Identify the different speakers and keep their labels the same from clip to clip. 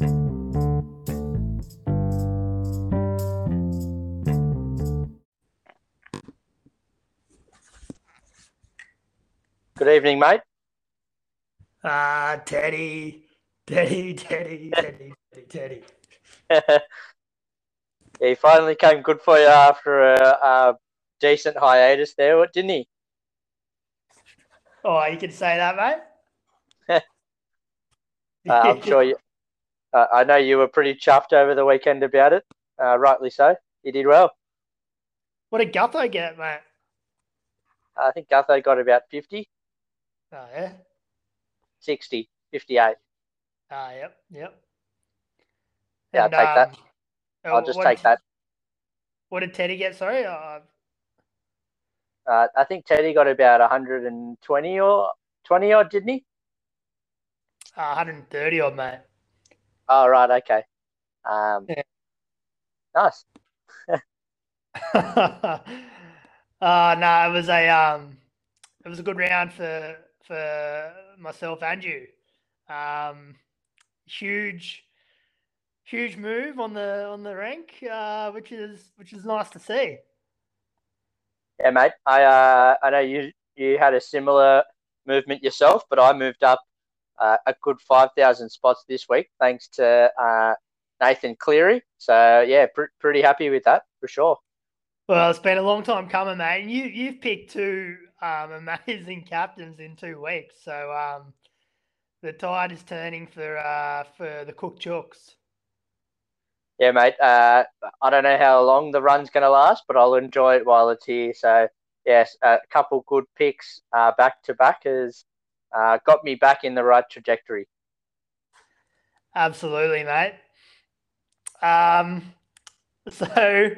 Speaker 1: Good evening, mate.
Speaker 2: Ah, Teddy, Teddy, Teddy, Teddy, Teddy, Teddy.
Speaker 1: he finally came good for you after a, a decent hiatus there, didn't he?
Speaker 2: Oh, you can say that, mate.
Speaker 1: Uh, I'm sure you. Uh, I know you were pretty chuffed over the weekend about it. Uh, rightly so. You did well.
Speaker 2: What did Gutho get, mate?
Speaker 1: I think Gutho got about 50,
Speaker 2: Oh, yeah.
Speaker 1: 60, 58.
Speaker 2: Ah, yep, yep.
Speaker 1: Yeah, I'll take that.
Speaker 2: um,
Speaker 1: I'll
Speaker 2: uh,
Speaker 1: just take
Speaker 2: did-
Speaker 1: that.
Speaker 2: What did Teddy get? Sorry. Uh,
Speaker 1: Uh, I think Teddy got about 120 or 20 odd, didn't he?
Speaker 2: uh, 130 odd, mate.
Speaker 1: Oh, right. Okay. Um,
Speaker 2: Yeah.
Speaker 1: Nice.
Speaker 2: uh, no, it was a um, it was a good round for for myself and you. Um, huge, huge move on the on the rank, uh, which is which is nice to see.
Speaker 1: Yeah, mate. I uh, I know you you had a similar movement yourself, but I moved up a good five thousand spots this week thanks to uh, Nathan Cleary. So yeah, pr- pretty happy with that for sure.
Speaker 2: Well, it's been a long time coming, mate. And you you've picked two um, amazing captains in two weeks, so um, the tide is turning for uh, for the Cook Chooks.
Speaker 1: Yeah, mate. Uh, I don't know how long the run's going to last, but I'll enjoy it while it's here. So yes, a couple good picks uh, back to back has uh, got me back in the right trajectory.
Speaker 2: Absolutely, mate. Um, so,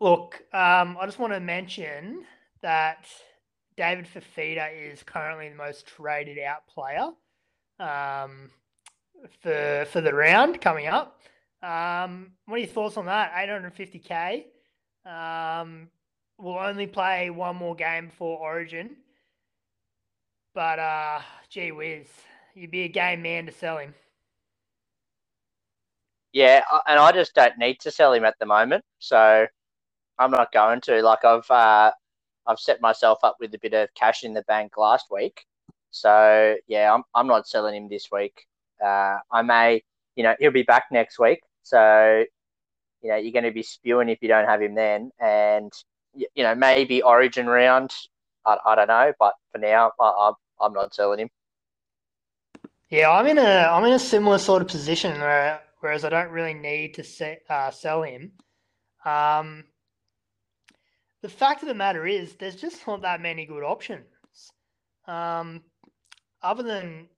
Speaker 2: look, um, I just want to mention that David Fifita is currently the most traded out player um, for for the round coming up. Um, what are your thoughts on that? 850k. Um, will only play one more game for Origin, but uh, gee whiz, you'd be a game man to sell him.
Speaker 1: Yeah, and I just don't need to sell him at the moment, so I'm not going to. Like I've uh, I've set myself up with a bit of cash in the bank last week, so yeah, I'm I'm not selling him this week. Uh, I may, you know, he'll be back next week, so you know you're going to be spewing if you don't have him then, and you know maybe Origin round, I, I don't know, but for now I, I'm not selling him.
Speaker 2: Yeah, I'm in a I'm in a similar sort of position where whereas I don't really need to uh, sell him. Um, the fact of the matter is, there's just not that many good options. Um, other than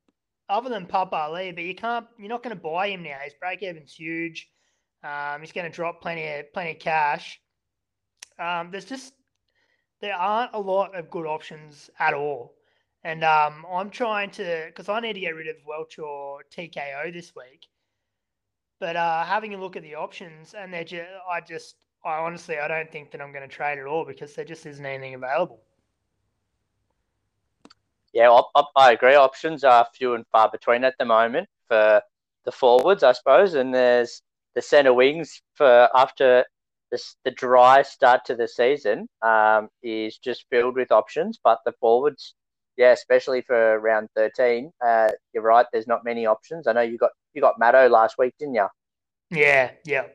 Speaker 2: other than Papali'i, but you can't you're not going to buy him now. His break even's huge. Um, he's going to drop plenty of plenty of cash. Um, there's just there aren't a lot of good options at all. And um, I'm trying to because I need to get rid of Welch or TKO this week. But uh, having a look at the options, and they're just, I just, I honestly, I don't think that I'm going to trade at all because there just isn't anything available.
Speaker 1: Yeah, I, I, agree. Options are few and far between at the moment for the forwards, I suppose, and there's the centre wings for after this, the dry start to the season um, is just filled with options, but the forwards, yeah, especially for round thirteen, uh, you're right. There's not many options. I know you got you got Matto last week, didn't you?
Speaker 2: Yeah, yeah.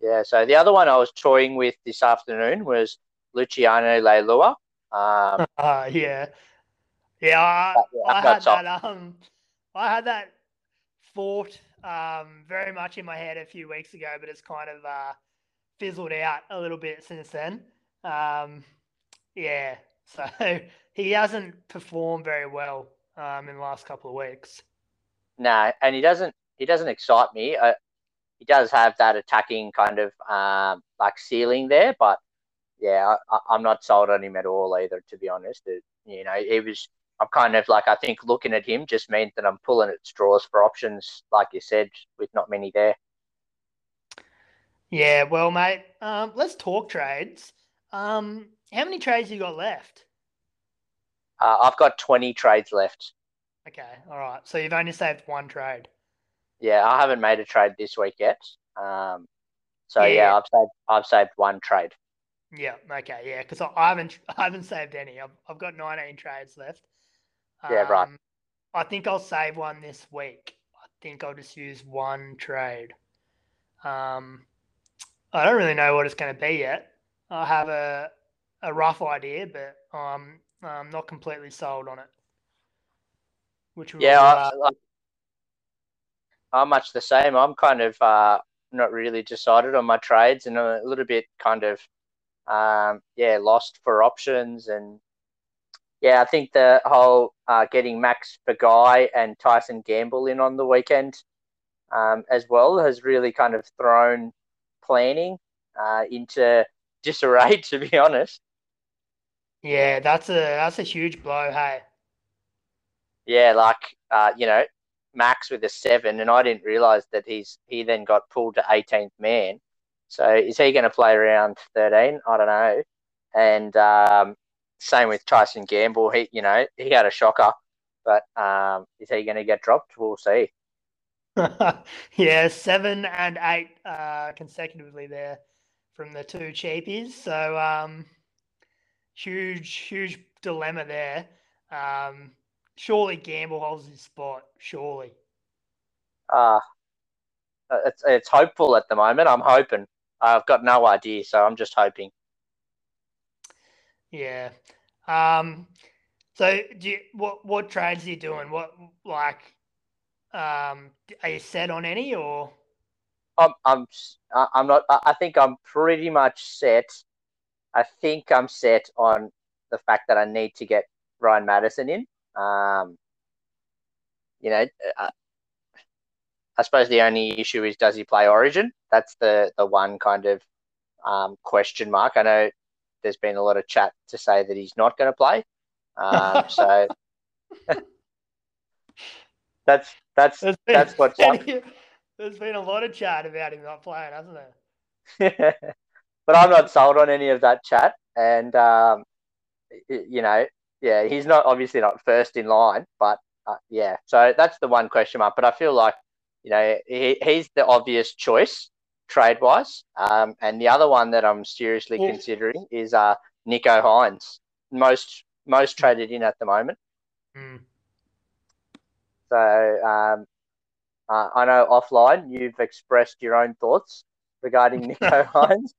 Speaker 1: Yeah. So the other one I was toying with this afternoon was Luciano Leilua. Um,
Speaker 2: Uh, yeah, yeah. I,
Speaker 1: yeah,
Speaker 2: I had that. Um, I had that thought um very much in my head a few weeks ago, but it's kind of uh fizzled out a little bit since then. Um, yeah. So he hasn't performed very well um in the last couple of weeks.
Speaker 1: No, and he doesn't. He doesn't excite me. Uh, he does have that attacking kind of um, like ceiling there, but yeah, I, I'm not sold on him at all either. To be honest, it, you know, he was. I'm kind of like I think looking at him just means that I'm pulling at straws for options, like you said, with not many there.
Speaker 2: Yeah, well, mate, um, let's talk trades. Um, how many trades you got left?
Speaker 1: Uh, I've got 20 trades left.
Speaker 2: Okay, all right. So you've only saved one trade.
Speaker 1: Yeah, I haven't made a trade this week yet. Um, so
Speaker 2: Yeah,
Speaker 1: yeah. I've saved I've saved one trade.
Speaker 2: Yeah. Okay. Yeah. Because I I haven't I haven't saved any. I've I've got 19 trades left.
Speaker 1: Yeah, right.
Speaker 2: Um, I think I'll save one this week. I think I'll just use one trade. Um, I don't really know what it's going to be yet. I have a a rough idea, but um, I'm not completely sold on it. Which
Speaker 1: Yeah, I, I'm much the same. I'm kind of uh, not really decided on my trades and a little bit kind of um, yeah lost for options and yeah, I think the whole uh, getting Max Guy and Tyson Gamble in on the weekend um, as well has really kind of thrown planning uh, into disarray. To be honest,
Speaker 2: yeah, that's a that's a huge blow. Hey,
Speaker 1: yeah, like uh, you know, Max with a seven, and I didn't realize that he's he then got pulled to 18th man. So is he going to play around 13? I don't know. And um, same with Tyson Gamble. He, you know, he had a shocker, but um, is he going to get dropped? We'll see.
Speaker 2: yeah, seven and eight uh, consecutively there from the two cheapies. So um, huge, huge dilemma there. Um, surely Gamble holds his spot. Surely.
Speaker 1: Uh, it's it's hopeful at the moment. I'm hoping. I've got no idea, so I'm just hoping.
Speaker 2: Yeah. Um, so do you, what what trades are you doing? What like um are you set on any or
Speaker 1: I'm I'm I'm not. I think I'm pretty much set. I think I'm set on the fact that I need to get Ryan Matterson in. Um, you know, I, I suppose the only issue is does he play Origin? That's the the one kind of um, question mark. I know there's been a lot of chat to say that he's not going to play. Um, so that's that's
Speaker 2: There's been,
Speaker 1: that's what's
Speaker 2: there's been a lot of chat about him not playing, hasn't there?
Speaker 1: But I'm not sold on any of that chat. And um, you know, yeah, he's not obviously not first in line, but uh, yeah. So that's the one question mark. But I feel like you know he, he's the obvious choice trade wise. Um, and the other one that I'm seriously
Speaker 2: Well-
Speaker 1: considering is uh Nicho Hynes, most most traded in at the moment.
Speaker 2: Mm.
Speaker 1: So um, uh, I know offline you've expressed your own thoughts regarding Nicho Hynes.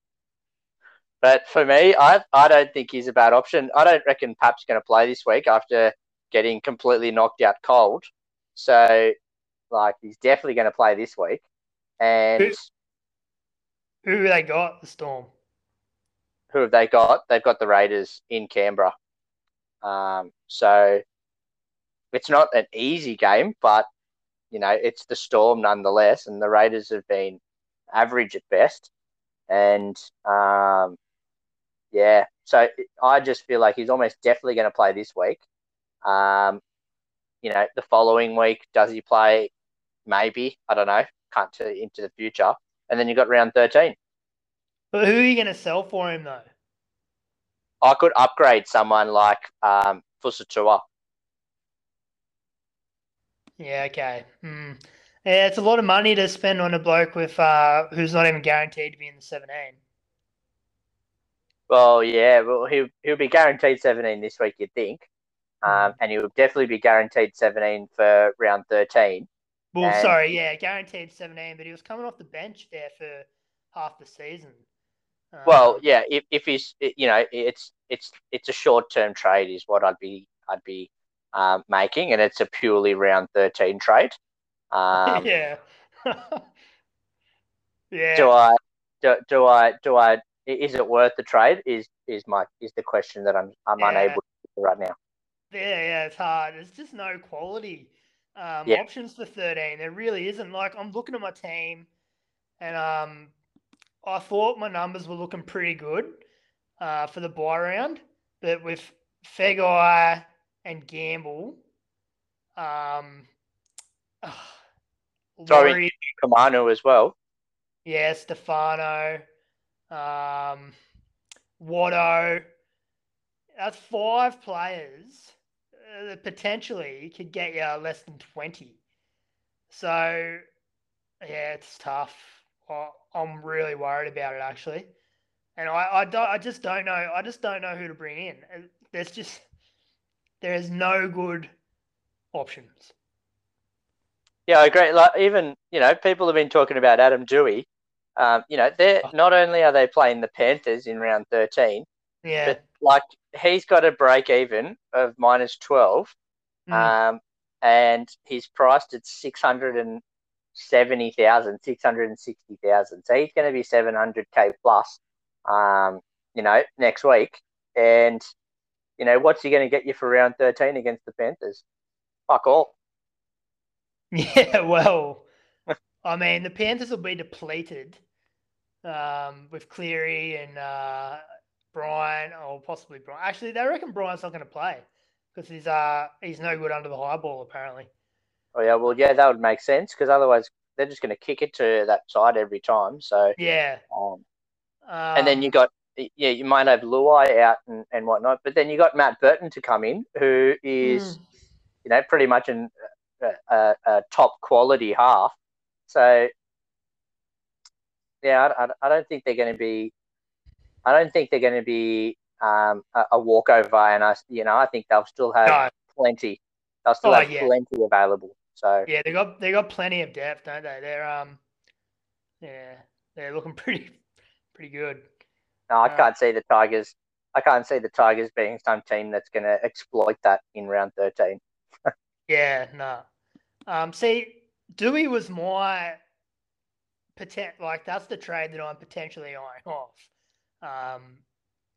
Speaker 1: But for me, I I don't think he's a bad option. I don't reckon Pap's going to play this week after getting completely knocked out cold. So, like, he's definitely going to play this week. And
Speaker 2: Who- Who they got? The Storm.
Speaker 1: who have they got? They've got the Raiders in Canberra. Um, so it's not an easy game, but you know it's the Storm nonetheless, and the Raiders have been average at best. And um, yeah, so I just feel like he's almost definitely going to play this week. Um, you know, the following week, does he play? Maybe I don't know. Can't tell into the future. And then you got round thirteen.
Speaker 2: But who are you going to sell for him though?
Speaker 1: I could upgrade someone like um, Fusitu'a.
Speaker 2: Yeah. Okay. Mm. Yeah, it's a lot of money to spend on a bloke with uh, who's not even guaranteed to be in the 17.
Speaker 1: Well, yeah, well, he'll he'll be guaranteed seventeen this week, you'd think, um, and he will definitely be guaranteed seventeen for round thirteen.
Speaker 2: Well,
Speaker 1: And-
Speaker 2: sorry, yeah, guaranteed 17, but he was coming off the bench there for half the season.
Speaker 1: Well,
Speaker 2: Um,
Speaker 1: yeah, if, if he's you know it's it's it's a short term trade is what I'd be I'd be um, making, and it's a purely round thirteen trade. Um,
Speaker 2: yeah. yeah.
Speaker 1: Do I do, do I do i- is it worth the trade? Is is my is the question that I'm I'm
Speaker 2: Yeah.
Speaker 1: unable to answer right now.
Speaker 2: Yeah, yeah, it's hard. There's just no quality um,
Speaker 1: Yeah.
Speaker 2: options for 13. There really isn't. Like I'm looking at my team, and um, I thought my numbers were looking pretty good uh, for the buy round, but with Feagai and Gamble, um, Laurie,
Speaker 1: Kamanu as well.
Speaker 2: yeah, Stefano, um, Watto. That's five players. that potentially could get you less than 20. So, yeah, it's tough. I'm really worried about it, actually. And I, I, don't, I just don't know. I just don't know who to bring in. There's just, there is no good options.
Speaker 1: Yeah, I agree. Like even you know, people have been talking about Adam Doueihi. Um, you know, they're oh. not only are they playing the Panthers in round thirteen,
Speaker 2: yeah,
Speaker 1: but like he's got a break even of minus twelve, mm. um, and he's priced at six hundred and seventy thousand, six hundred and sixty thousand. So he's going to be seven hundred k plus, um, you know, next week. And you know, what's he going to get you for round thirteen against the Panthers? Fuck all.
Speaker 2: Yeah, well, I mean, the Panthers will be depleted um, with Cleary and uh, Brian, or possibly Brian. Actually, they reckon Brian's not going to play because he's uh he's no good under the high ball apparently.
Speaker 1: Oh yeah, well yeah, that would make sense because otherwise they're just going to kick it to that side every time. So
Speaker 2: yeah,
Speaker 1: um, um, and then you got yeah, you might have Luai out and, and whatnot, but then you got Matt Burton to come in, who is mm. you know pretty much an a, a top quality half. So yeah, I, I don't think they're going to be. I don't think they're going to be um, a, a, walkover, and I, you know, I think they'll still have no. plenty. They'll still oh, have yeah. plenty available. So
Speaker 2: yeah, they got they got plenty of depth, don't they? They're um, yeah, they're looking pretty pretty good.
Speaker 1: No, I uh, can't see the Tigers. I can't see the Tigers being some team that's going to exploit that in round thirteen.
Speaker 2: Yeah, no. Um, see, Dewey was my potent like that's the trade that I'm potentially eyeing off. Um,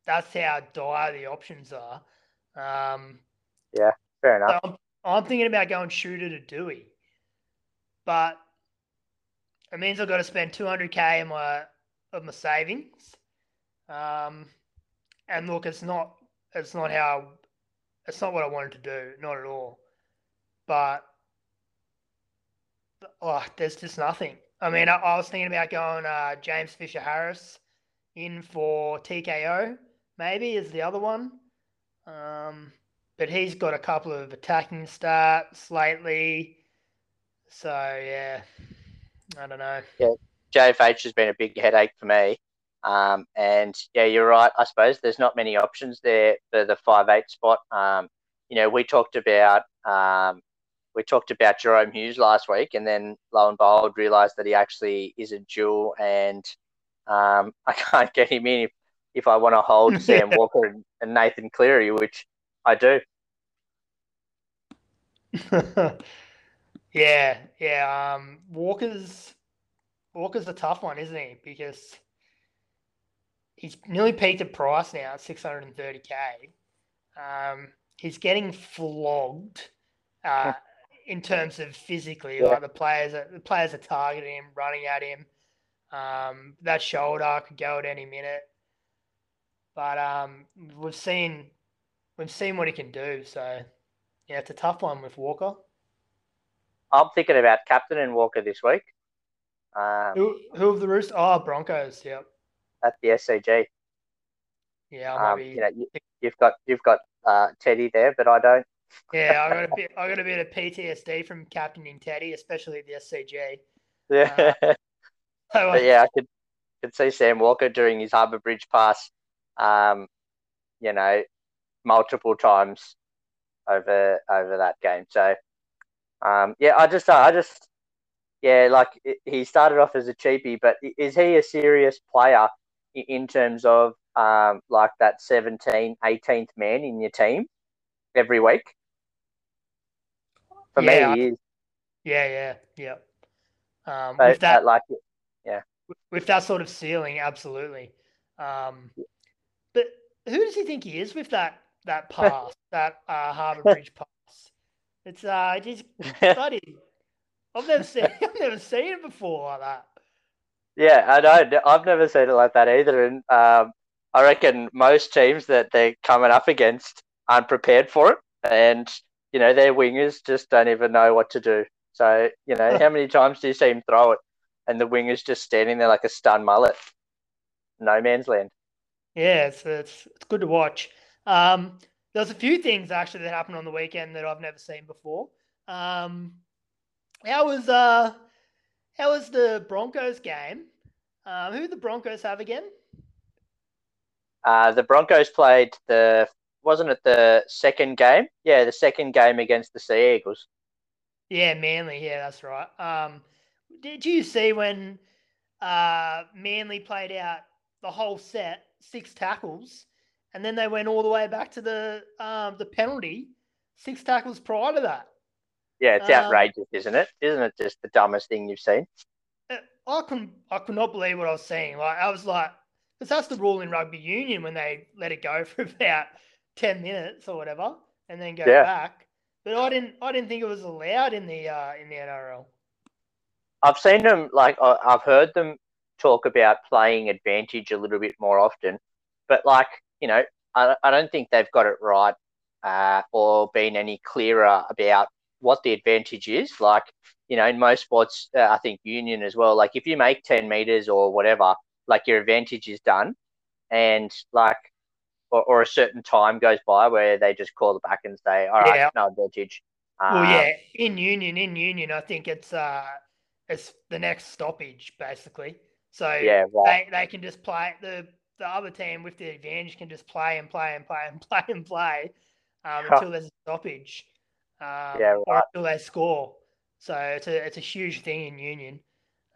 Speaker 2: that's how dire the options are. Um,
Speaker 1: yeah, fair enough.
Speaker 2: So I'm, I'm, thinking about going shooter to Dewey, but it means I've got to spend 200k of my of my savings. Um, and look, it's not it's not how it's not what I wanted to do, not at all but oh, there's just nothing. I mean, I, I was thinking about going uh, James Fisher Harris in for TKO, maybe is the other one. Um, but he's got a couple of attacking starts lately. So yeah, I don't know.
Speaker 1: Yeah, JFH has been a big headache for me. Um, and yeah, you're right. I suppose there's not many options there for the five eight spot. Um, you know, we talked about um, we talked about Jahrome Hughes last week, and then lo and behold, realised that he actually is a dual, and um, I can't get him in if, if I want to hold Sam Walker and, and, Nathan Cleary, which I do.
Speaker 2: yeah, yeah. Um, Walker's Walker's a tough one, isn't he? Because he's nearly peaked at price now, six hundred and thirty k. Um, he's getting flogged. Uh, in terms of physically, yeah. like the players, are, the players are targeting him, running at him. Um, that shoulder could go at any minute, but um, we've seen we've seen what he can do. So yeah, it's a tough one with Walker.
Speaker 1: I'm thinking about captain and Walker this week.
Speaker 2: Um, who who of the roost? Oh, Broncos. Yep.
Speaker 1: At the SCG.
Speaker 2: Yeah, um,
Speaker 1: you know, you, have got you've got uh, Teddy there, but I don't.
Speaker 2: Yeah, I got a bit. I got a bit of PTSD from captaining Teddy, especially the SCG.
Speaker 1: Yeah, uh, yeah, I could could see Sam Walker doing his Harbour Bridge pass, um, you know, multiple times over over that game. So, um, yeah, I just I just yeah, like he started off as a cheapie, but is he a serious player in terms of um, like that 17, 18th man in your team every week? For yeah, me.
Speaker 2: Yeah, yeah, yeah. Um, with that,
Speaker 1: like. Yeah.
Speaker 2: With that sort of ceiling, absolutely. Um, but who does he think he is with that that pass, that uh, Harbour Bridge pass? It's uh, just bloody. I've never seen. I've never seen it before like that.
Speaker 1: Yeah, I know. I've never seen it like that either, and um, I reckon most teams that they're coming up against aren't prepared for it, and you know, their wingers just don't even know what to do. So, you know, how many times do you see him throw it and the winger's just standing there like a stunned mullet? No man's land.
Speaker 2: Yeah, it's, it's, it's good to watch. Um, there was a few things actually that happened on the weekend that I've never seen before. Um, how was uh, how was the Broncos game? Um, who the Broncos have again?
Speaker 1: Uh, the Broncos played the wasn't it the second game? Yeah, the second game against the Sea Eagles.
Speaker 2: Yeah, Manly. Yeah, that's right. Um, did you see when uh, Manly played out the whole set, six tackles, and then they went all the way back to the um, the penalty, six tackles prior to that?
Speaker 1: Yeah, it's
Speaker 2: Um,
Speaker 1: outrageous, isn't it? Isn't it just the dumbest thing you've seen?
Speaker 2: Uh, I couldn't, I could not believe what I was seeing. Like I was like, because that's the rule in rugby union when they let it go for about ten minutes or whatever, and then go
Speaker 1: Yeah.
Speaker 2: back. But I didn't, I didn't think it was allowed in the uh, in the NRL.
Speaker 1: I've seen them like I've heard them talk about playing advantage a little bit more often, but like you know, I, I don't think they've got it right uh, or been any clearer about what the advantage is. Like you know, in most sports, uh, I think union as well. Like if you make ten meters or whatever, like your advantage is done, and like or, or a certain time goes by where they just call it back and say, all right,
Speaker 2: Yeah.
Speaker 1: no advantage.
Speaker 2: Well,
Speaker 1: Um,
Speaker 2: yeah, in union, in union, I think it's uh, it's the next stoppage basically. So
Speaker 1: yeah, right.
Speaker 2: they, they can just play the the other team with the advantage can just play and play and play and play and play um,
Speaker 1: Huh.
Speaker 2: until there's a stoppage. Um,
Speaker 1: Yeah,
Speaker 2: or
Speaker 1: right.
Speaker 2: until they score. So it's a it's a huge thing in union.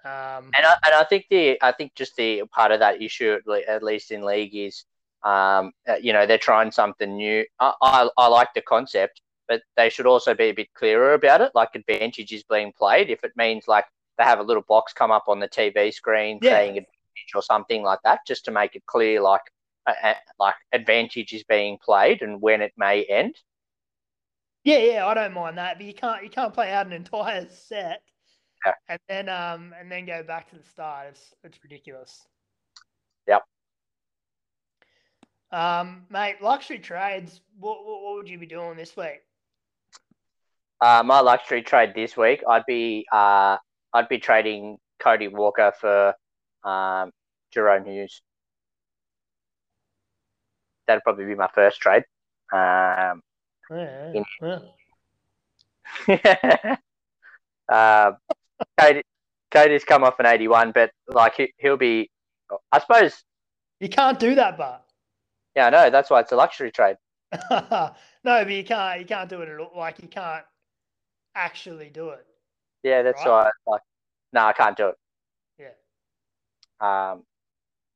Speaker 2: Um,
Speaker 1: And I, and I think the I think just the part of that issue at least in league is um uh, you know they're trying something new. I, I I like the concept, but they should also be a bit clearer about it. Like advantage is being played. If it means like they have a little box come up on the TV screen
Speaker 2: Yeah.
Speaker 1: saying advantage or something like that, just to make it clear like uh, uh, like advantage is being played and when it may end.
Speaker 2: Yeah, yeah, I don't mind that, but you can't you can't play out an entire set
Speaker 1: Yeah.
Speaker 2: and then um and then go back to the start. It's it's ridiculous.
Speaker 1: Yep.
Speaker 2: Um, mate, luxury trades. What, what what would you be doing this week?
Speaker 1: Uh, my luxury trade this week, I'd be uh, I'd be trading Cody Walker for um, Jahrome Hughes. That'd probably be my first trade. Um,
Speaker 2: Yeah,
Speaker 1: In-
Speaker 2: yeah.
Speaker 1: um, Cody, Cody's come off an eighty-one, but like he, he'll be, I suppose.
Speaker 2: You can't do that, but
Speaker 1: Yeah, I know. That's why it's a luxury trade.
Speaker 2: no, but you can't you can't do it at all. Like you can't actually do it.
Speaker 1: Yeah, that's
Speaker 2: Right.
Speaker 1: why. Like, no, I can't do it.
Speaker 2: Yeah.
Speaker 1: um,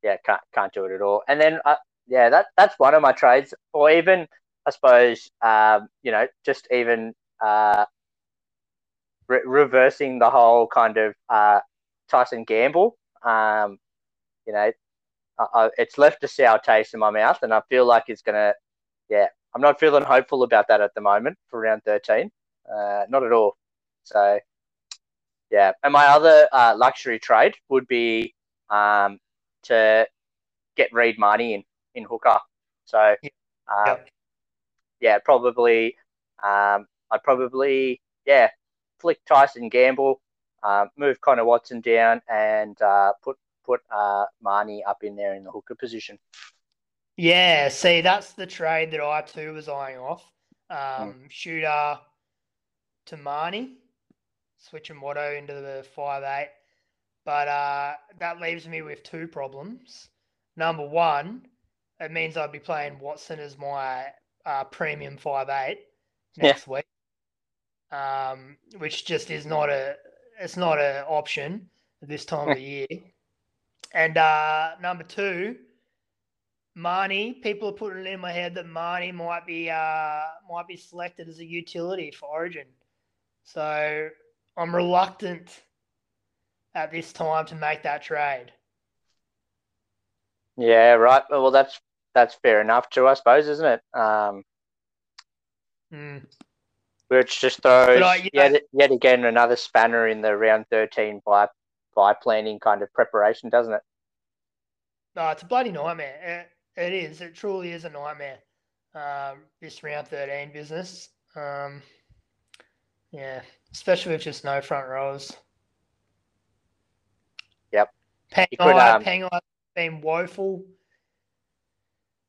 Speaker 1: yeah, can't can't do it at all. And then, uh, yeah, that that's one of my trades, or even I suppose, um, you know, just even uh, re- reversing the whole kind of uh, Tyson Gamble. Um, you know, I, I, it's left a sour taste in my mouth, and I feel like it's gonna. Yeah, I'm not feeling hopeful about that at the moment for round 13. Uh, not at all. So, yeah. And my other uh, luxury trade would be um, to get Reed Mahoney in in hooker. So, um,
Speaker 2: Yep.
Speaker 1: yeah, probably. Um, I'd probably yeah flick Tyson Gamble, um, move Connor Watson down, and uh, put put uh, Mahoney up in there in the hooker position.
Speaker 2: Yeah, see, that's the trade that I too was eyeing off.
Speaker 1: Hmm.
Speaker 2: Um, Shooter to Mahoney, switching Watto into the five eight, but uh, that leaves me with two problems. Number one, it means I'd be playing Watson as my uh, premium five eight
Speaker 1: Yeah.
Speaker 2: next week, um, which just is not a it's not an option at this time of the year. And uh, number two, Mahoney, people are putting it in my head that Mahoney might be uh, might be selected as a utility for Origin. So I'm reluctant at this time to make that trade.
Speaker 1: Yeah, right. Well, that's that's fair enough too, I suppose, isn't it? Um,
Speaker 2: Hmm.
Speaker 1: which just throws
Speaker 2: I-
Speaker 1: yet,
Speaker 2: know-
Speaker 1: yet again another spanner in the round 13 by by planning kind of preparation, doesn't it?
Speaker 2: No, it's a bloody nightmare. It, it is. It truly is a nightmare. Um, this round 13 business. Um, yeah, especially with just no front rows.
Speaker 1: Yep.
Speaker 2: Pangai,
Speaker 1: You could, um,
Speaker 2: Pangai's been woeful.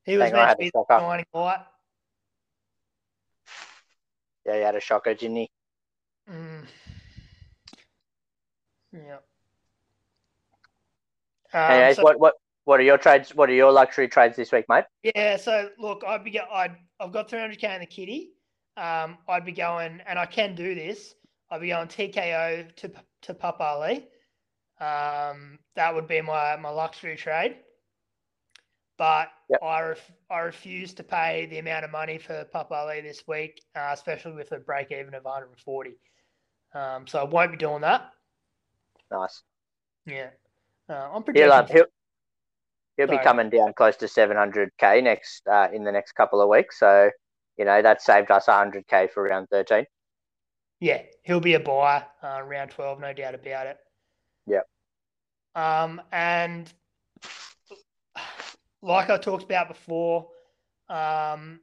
Speaker 2: He was meant to be the shining light.
Speaker 1: Yeah, he had a shocker, didn't he?
Speaker 2: Mm. Yeah. Um, so-
Speaker 1: what what what are your trades? What are your luxury trades this week, mate?
Speaker 2: Yeah, so look, I'd be I'd I've got 300k in the kitty. Um, I'd be going, and I can do this. I'd be going TKO to to Papali'i. Um, that would be my my luxury trade. But
Speaker 1: Yep.
Speaker 2: I ref, I refuse to pay the amount of money for Papali'i this week, uh, especially with a break even of 140. Um, so I won't be doing that.
Speaker 1: Nice.
Speaker 2: Yeah, uh, I'm
Speaker 1: he'll, um, he'll, he'll be coming down close to 700k next uh, in the next couple of weeks. So you know that saved us 100k for round 13.
Speaker 2: Yeah, he'll be a buyer uh, round 12, no doubt about it.
Speaker 1: Yep.
Speaker 2: Um, and like I talked about before, um,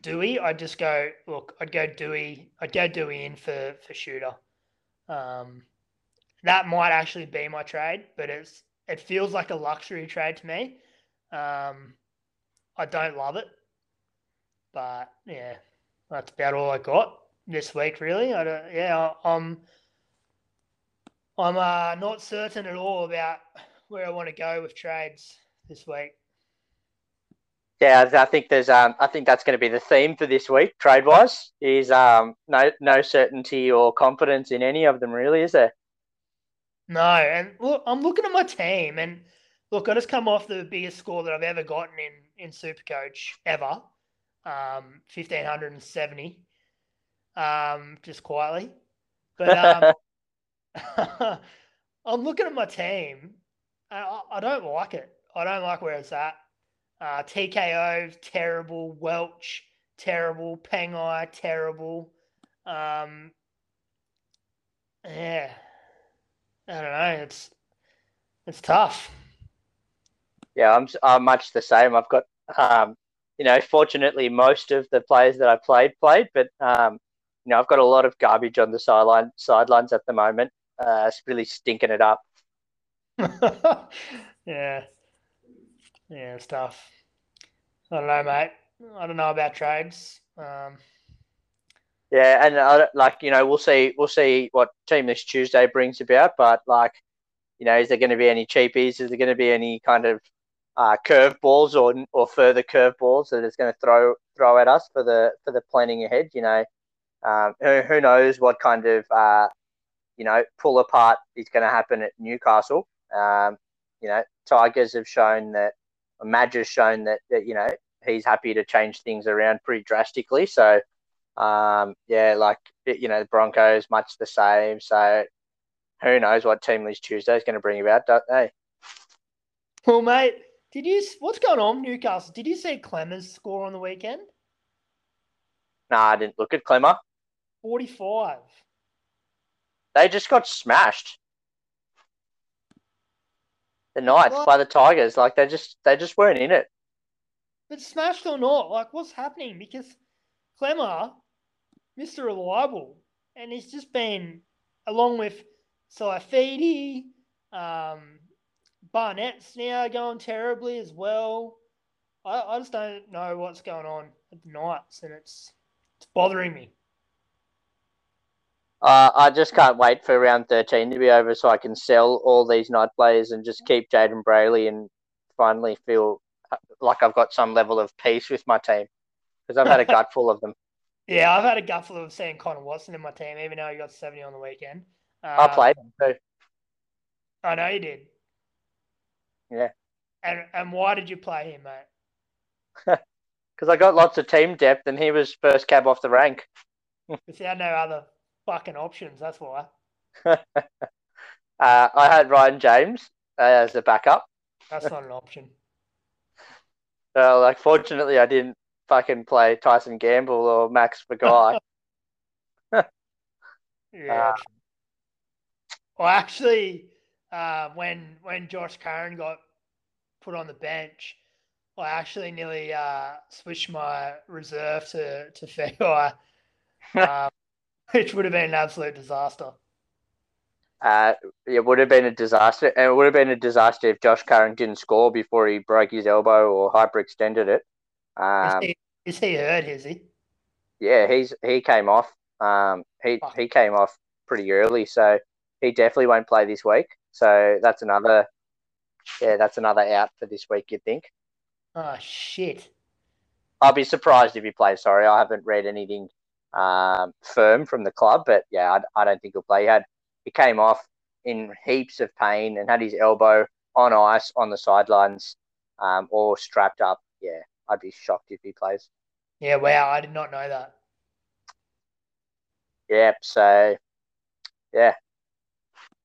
Speaker 2: Dewey, I'd just go, look, I'd go Dewey, I'd go Dewey in for, for shooter. Um, that might actually be my trade, but it's it feels like a luxury trade to me. Um, I don't love it, but yeah, that's about all I got this week. Really, I don't. Yeah, I'm. I'm uh, not certain at all about where I want to go with trades this week.
Speaker 1: Yeah, I think there's um I think that's going to be the theme for this week trade wise is um no no certainty or confidence in any of them really, is there?
Speaker 2: No, and look, I'm looking at my team, and look, I just come off the biggest score that I've ever gotten in in Supercoach ever, um, fifteen hundred and seventy, um, just quietly. But um, I'm looking at my team. and I, I don't like it. I don't like where it's at. Uh, TKO terrible, Welch terrible, Pangai terrible. Um, yeah, I don't know. It's it's tough.
Speaker 1: Yeah, I'm I'm much the same. I've got um you know fortunately most of the players that I played played, but um you know I've got a lot of garbage on the sideline sidelines at the moment. Uh, it's really stinking it up.
Speaker 2: yeah, yeah, it's tough. I don't know, mate. I don't know about trades. Um,
Speaker 1: Yeah, and I, like you know, we'll see. We'll see what team this Tuesday brings about. But like, you know, is there going to be any cheapies? Is there going to be any kind of uh, curveballs or or further curveballs that it's going to throw throw at us for the for the planning ahead? You know, um, who who knows what kind of uh, you know pull apart is going to happen at Newcastle? Um, you know, Tigers have shown that. Madge has shown that, that you know he's happy to change things around pretty drastically. So um, yeah, like you know, the Broncos much the same. So who knows what Team List Tuesday is going to bring about, don't they?
Speaker 2: well, mate, did you? What's going on, Newcastle? Did you see Klemmer's score on the weekend?
Speaker 1: Nah, I didn't look at Klemmer.
Speaker 2: Forty-five.
Speaker 1: They just got smashed. The Knights
Speaker 2: What?
Speaker 1: by the Tigers, like they just they just weren't in it.
Speaker 2: But smashed or not, like what's happening? Because Klemmer, Mr. Reliable, and he's just been along with Saifiti, um, Barnett's now going terribly as well. I, I just don't know what's going on at the Knights, and it's it's bothering me.
Speaker 1: Uh, I just can't wait for round thirteen to be over so I can sell all these night players and just keep Jayden Brailey and finally feel like I've got some level of peace with my team because I've had a gut full of them.
Speaker 2: Yeah, I've had a gutful of seeing Connor Watson in my team, even though he got 70 on the weekend.
Speaker 1: I
Speaker 2: Um,
Speaker 1: played them too.
Speaker 2: I know you did.
Speaker 1: Yeah.
Speaker 2: And and why did you play him, mate?
Speaker 1: because I got lots of team depth, and he was first cab off the rank.
Speaker 2: Because he had no other fucking options. That's why.
Speaker 1: Uh, I had Ryan James uh, as a backup.
Speaker 2: That's not an option.
Speaker 1: Well, like, fortunately, I didn't fucking play Tyson Gamble or Max Maguire.
Speaker 2: Yeah.
Speaker 1: Uh,
Speaker 2: well, actually, uh, when when Josh Curran got put on the bench, I actually nearly uh, switched my reserve to to Feagai, um, which would have been an absolute disaster.
Speaker 1: uh, it would have been a disaster, and it would have been a disaster if Josh Curran didn't score before he broke his elbow or hyperextended it.
Speaker 2: Is,
Speaker 1: Um,
Speaker 2: he, is he hurt? Is he?
Speaker 1: yeah, he's he came off. Um, he
Speaker 2: Fuck.
Speaker 1: he came off pretty early, so he definitely won't play this week. So that's another, yeah, that's another out for this week. You'd think.
Speaker 2: Oh shit.
Speaker 1: I'll be surprised if he plays. Sorry, I haven't read anything um, firm from the club, but yeah, I, I don't think he'll play. He had he came off in heaps of pain and had his elbow on ice on the sidelines, um, or strapped up. Yeah, I'd be shocked if he plays.
Speaker 2: Yeah, wow, I did not know that.
Speaker 1: Yep. so yeah,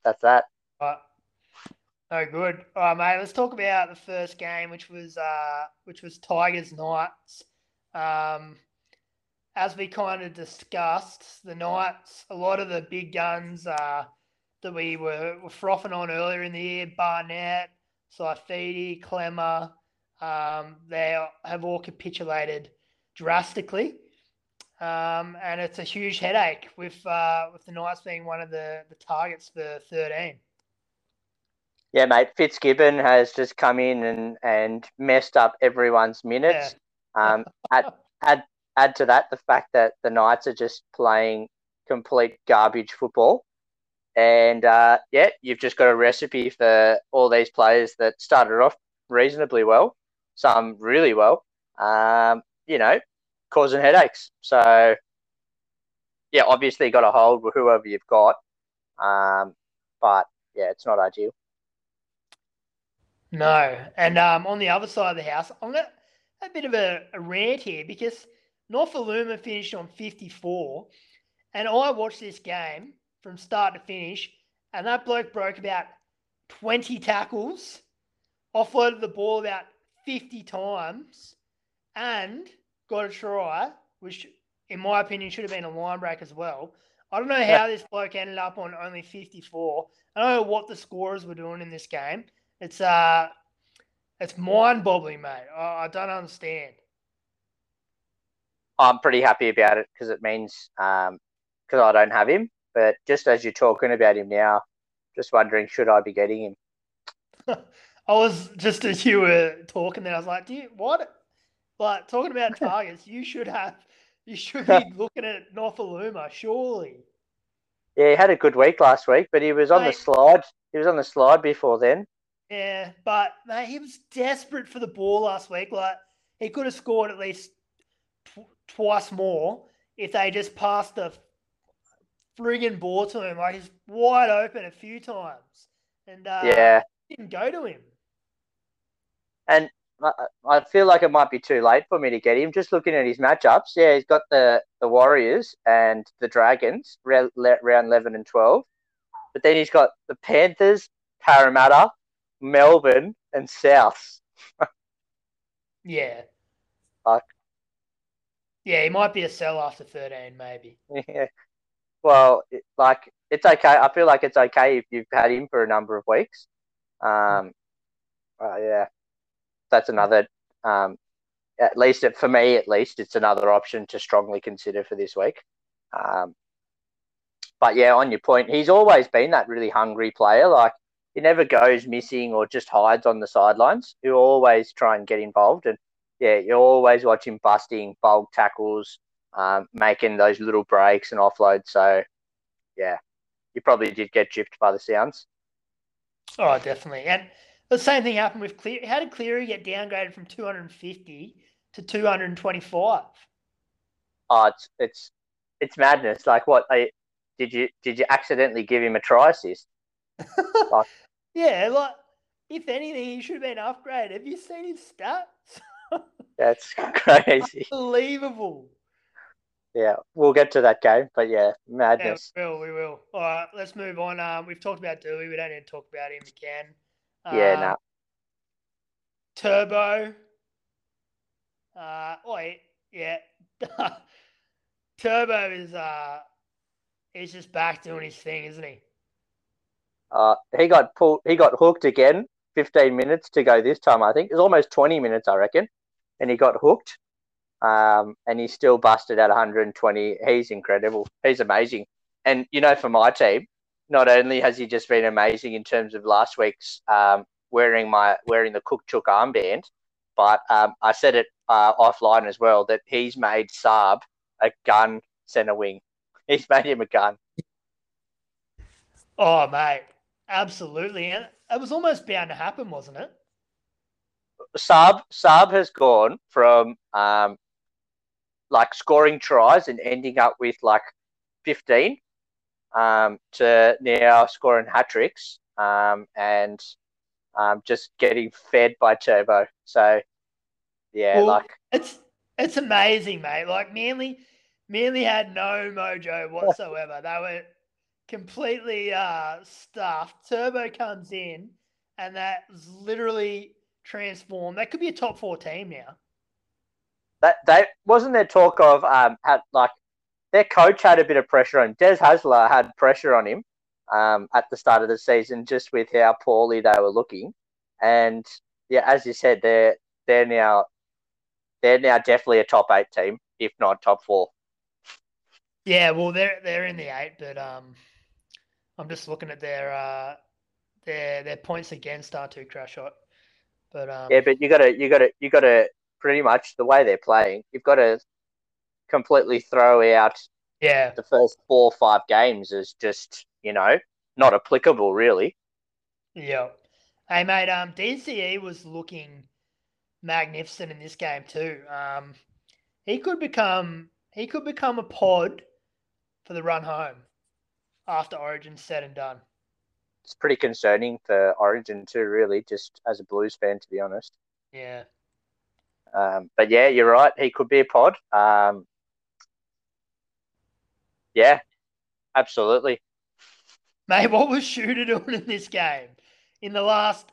Speaker 1: that's that.
Speaker 2: But no good. All right, mate. Let's talk about the first game, which was uh, which was Tigers Knights. Um, as we kind of discussed, the Knights, a lot of the big guns uh, that we were, were frothing on earlier in the year, Barnett, Saifiti, Klemmer, um, they have all capitulated drastically. Um, and it's a huge headache with uh, with the Knights being one of the, the targets for 13.
Speaker 1: Yeah, mate. Fitzgibbon has just come in and, and messed up everyone's minutes. Um, add, add add to that the fact that the Knights are just playing complete garbage football, and uh, yeah, you've just got a recipe for all these players that started off reasonably well, some really well. Um, you know, causing headaches. So yeah, obviously got to hold whoever you've got, um, but yeah, it's not ideal.
Speaker 2: No. And um, on the other side of the house, I'm to a bit of a, a rant here because Nofoaluma finished on 54. And I watched this game from start to finish, and that bloke broke about 20 tackles, offloaded the ball about 50 times, and got a try, which, in my opinion, should have been a line break as well. I don't know how this bloke ended up on only 54. I don't know what the scorers were doing in this game. It's uh, it's mind boggling, mate. I, I don't understand.
Speaker 1: I'm pretty happy about it because it means because um, I don't have him. But just as you're talking about him now, just wondering should I be getting him?
Speaker 2: I was just as you were talking there, I was like, "Do you what?" Like talking about targets, you should have, you should be looking at Nofoaluma, surely.
Speaker 1: Yeah, he had a good week last week, but he was on
Speaker 2: Mate.
Speaker 1: the slide. He was on the slide before then.
Speaker 2: Yeah, but mate, he was desperate for the ball last week. Like he could have scored at least tw- twice more if they just passed the frigging ball to him. Like he's wide open a few times, and uh,
Speaker 1: yeah,
Speaker 2: didn't go to him.
Speaker 1: And I, I feel like it might be too late for me to get him. Just looking at his matchups, yeah, he's got the the Warriors and the Dragons round, round eleven and twelve, but then he's got the Panthers, Parramatta, Melbourne, and Souths.
Speaker 2: Yeah,
Speaker 1: Fuck.
Speaker 2: yeah, he might be a sell after thirteen, maybe.
Speaker 1: Yeah. Well, it, like it's okay. I feel like it's okay if you've had him for a number of weeks. Um, uh, yeah, that's another. Um, at least for me, at least it's another option to strongly consider for this week. Um, but yeah, on your point, he's always been that really hungry player. Like he never goes missing or just hides on the sidelines. You always try and get involved, and yeah, you always watch him busting bulk tackles, um, making those little breaks and offloads. So, yeah, you probably did get gypped by the sounds.
Speaker 2: Oh, definitely. And the same thing happened with Clear. How did Cleary get downgraded from 250 to 225?
Speaker 1: Oh, it's it's it's madness. Like, what I, did you did you accidentally give him a try assist? Like-
Speaker 2: yeah, like if anything, he should have been upgraded. Have you seen his stats?
Speaker 1: That's crazy.
Speaker 2: Unbelievable.
Speaker 1: Yeah, we'll get to that game, but yeah,
Speaker 2: Yeah,
Speaker 1: madness.
Speaker 2: we will. We will. All right, let's move on. Um, we've talked about Dewey. We don't need to talk about him again.
Speaker 1: Yeah, no.
Speaker 2: Turbo. Uh, wait, yeah. Turbo is uh, he's just back doing his thing, isn't he?
Speaker 1: Uh, he got pulled. He got hooked again. Fifteen minutes to go this time. I think it's almost twenty minutes. I reckon, and he got hooked. Um, and he's still busted at 120. He's incredible. He's amazing. And you know, for my team, not only has he just been amazing in terms of last week's um, wearing my wearing the Cook Chook armband, but um, I said it uh, offline as well that he's made Saab a gun centre wing. He's made him a gun.
Speaker 2: Oh, mate, absolutely, and it was almost bound to happen, wasn't it?
Speaker 1: Saab Saab has gone from um, like scoring tries and ending up with like fifteen um, to now scoring hat tricks um, and um, just getting fed by Turbo. So yeah, well, like
Speaker 2: it's it's amazing, mate. Like Manly, Manly had no mojo whatsoever. they were completely uh, stuffed. Turbo comes in, and that's literally transformed. That could be a top four team now.
Speaker 1: That that wasn't there talk of um had like their coach had a bit of pressure on Des Hasler had pressure on him um, at the start of the season just with how poorly they were looking, and yeah, as you said, they're they're now they're now definitely a top eight team, if not top four.
Speaker 2: Yeah, well, they're they're in the eight, but um, I'm just looking at their uh, their their points against R2 crash shot. But um,
Speaker 1: yeah, but you gotta you gotta you gotta pretty much the way they're playing, you've got to completely throw out
Speaker 2: yeah
Speaker 1: the first four or five games is just you know not applicable really.
Speaker 2: Yeah. Hey mate, um, DCE was looking magnificent in this game too. Um, he could become he could become a pod for the run home after Origin said and done.
Speaker 1: It's pretty concerning for Origin too, really, just as a Blues fan, to be honest.
Speaker 2: Yeah.
Speaker 1: Um, but yeah, you're right. He could be a pod. Um, yeah, absolutely.
Speaker 2: Mate, what was Shooter doing in this game? In the last,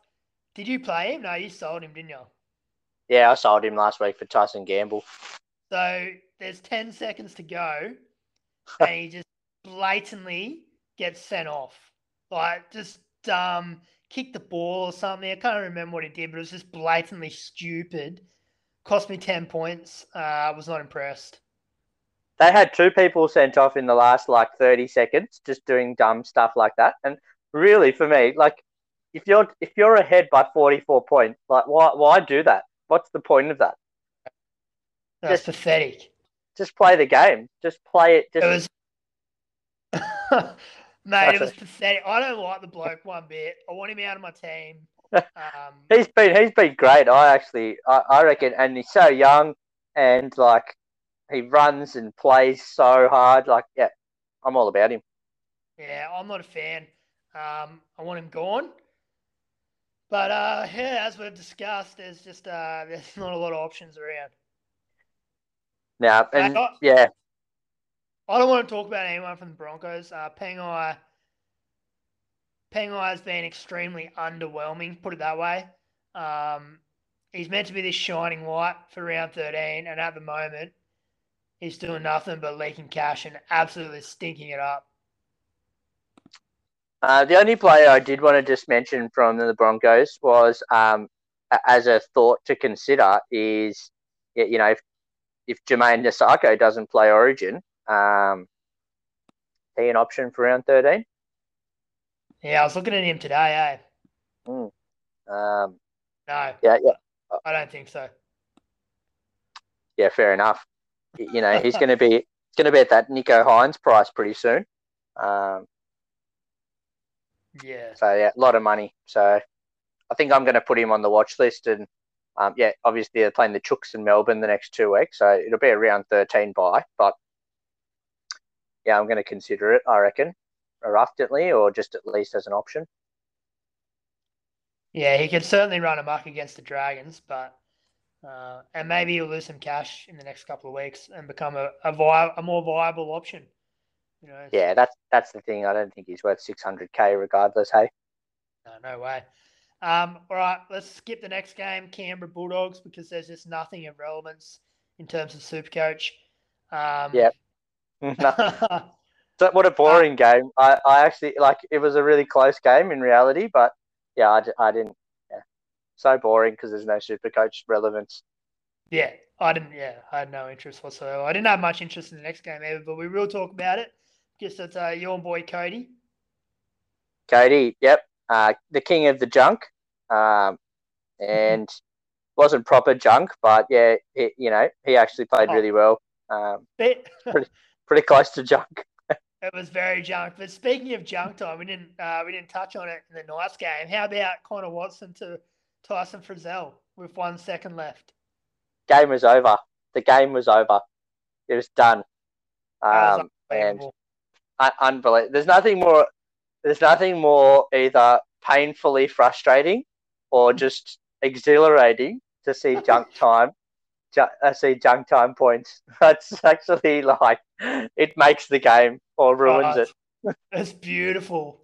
Speaker 2: did you play him? No, you sold him, didn't you?
Speaker 1: Yeah, I sold him last week for Tyson Gamble.
Speaker 2: So there's 10 seconds to go, and he just blatantly gets sent off. Like, just um, kicked the ball or something. I can't remember what he did, but it was just blatantly stupid. Cost me 10 points. Uh, I was not impressed.
Speaker 1: They had two people sent off in the last like 30 seconds just doing dumb stuff like that. And really, for me, like, if you're if you're ahead by 44 points, like why why do that? What's the point of that?
Speaker 2: That's just, pathetic.
Speaker 1: Just play the game. Just play it. Just... It
Speaker 2: was, mate. it was pathetic. I don't like the bloke one bit. I want him out of my team. Um,
Speaker 1: he's been he's been great. I actually I, I reckon, and he's so young, and like he runs and plays so hard. Like, yeah, I'm all about him.
Speaker 2: Yeah, I'm not a fan. Um, I want him gone. But uh, yeah, as we've discussed, there's just uh, there's not a lot of options around.
Speaker 1: Now, and I, yeah,
Speaker 2: I don't want to talk about anyone from the Broncos. Uh, Pangai, Pangai has been extremely underwhelming. Put it that way. Um, he's meant to be this shining light for round 13, and at the moment, he's doing nothing but leaking cash and absolutely stinking it up.
Speaker 1: Uh, the only player I did want to just mention from the Broncos was, um, as a thought to consider, is you know if, if Jamayne Isaako doesn't play Origin, um, he an option for round thirteen.
Speaker 2: Yeah, I was looking at him today.
Speaker 1: Eh? Mm. Um,
Speaker 2: no.
Speaker 1: Yeah, yeah.
Speaker 2: I don't think so.
Speaker 1: Yeah, fair enough. You know, he's going to be going to be at that Nicho Hynes price pretty soon. Um,
Speaker 2: yeah.
Speaker 1: So yeah, a lot of money. So I think I'm going to put him on the watch list, and um, yeah, obviously they're playing the Chooks in Melbourne the next two weeks, so it'll be around 13 by. But yeah, I'm going to consider it. I reckon, reluctantly, or just at least as an option.
Speaker 2: Yeah, he can certainly run amok against the Dragons, but uh, and maybe he'll lose some cash in the next couple of weeks and become a a, vi- a more viable option.
Speaker 1: You know, yeah, that's that's the thing. I don't think he's worth 600k regardless. Hey,
Speaker 2: no, no way. Um, all right, let's skip the next game, Canberra Bulldogs, because there's just nothing of relevance in terms of Supercoach. Um,
Speaker 1: yeah. so what a boring uh, game. I, I actually like it was a really close game in reality, but yeah, I, I didn't. So boring because there's no super coach relevance.
Speaker 2: Yeah, I didn't. Yeah, I had no interest whatsoever. I didn't have much interest in the next game either, but we will talk about it Guess that's uh, your boy Cody.
Speaker 1: Cody, yep, uh, the king of the junk, um, and wasn't proper junk, but yeah, he, you know, he actually played oh. really well.
Speaker 2: Um, Bit-
Speaker 1: pretty close to junk.
Speaker 2: It was very junk. But speaking of junk time, we didn't uh, we didn't touch on it in the nice game. How about Connor Watson to Tyson Frizell with one second left?
Speaker 1: Game was over. The game was over. It was done.
Speaker 2: Was
Speaker 1: Um, and
Speaker 2: unbelievable.
Speaker 1: un- unbelievable. There's nothing more. There's nothing more either painfully frustrating or just exhilarating to see junk time. Ju- uh, see junk time points. That's actually like it makes the game or ruins
Speaker 2: Oh,
Speaker 1: it.
Speaker 2: It's beautiful.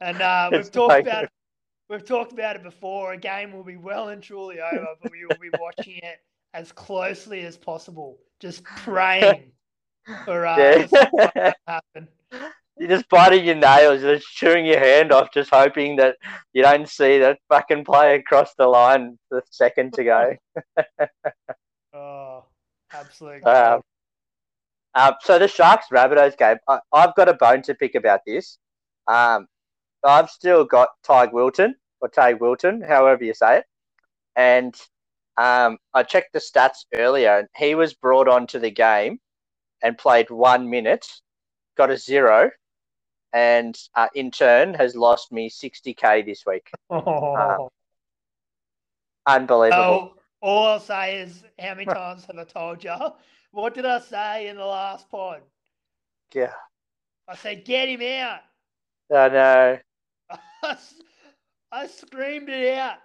Speaker 2: And uh, we've
Speaker 1: It's
Speaker 2: talked
Speaker 1: like-
Speaker 2: about. We've talked about it before. A game will be well and truly over, but we will be watching it as closely as possible, just praying for uh,
Speaker 1: Yeah.
Speaker 2: something to happen.
Speaker 1: You're just biting your nails, you're just chewing your hand off, just hoping that you don't see that fucking player cross the line the second to go.
Speaker 2: Oh, absolutely.
Speaker 1: Um, Um, so the Sharks Rabbitohs game, I, I've got a bone to pick about this. Um, I've still got Teig Wilton or Tag Wilton, however you say it, and um, I checked the stats earlier, and he was brought onto the game and played one minute, got a zero, and uh, in turn has lost me sixty k this week.
Speaker 2: oh.
Speaker 1: Unbelievable.
Speaker 2: Well, all I'll say is, how many times have I told you? What did I say in the last pod?
Speaker 1: Yeah,
Speaker 2: I said, get him out.
Speaker 1: I know.
Speaker 2: I, I screamed it out.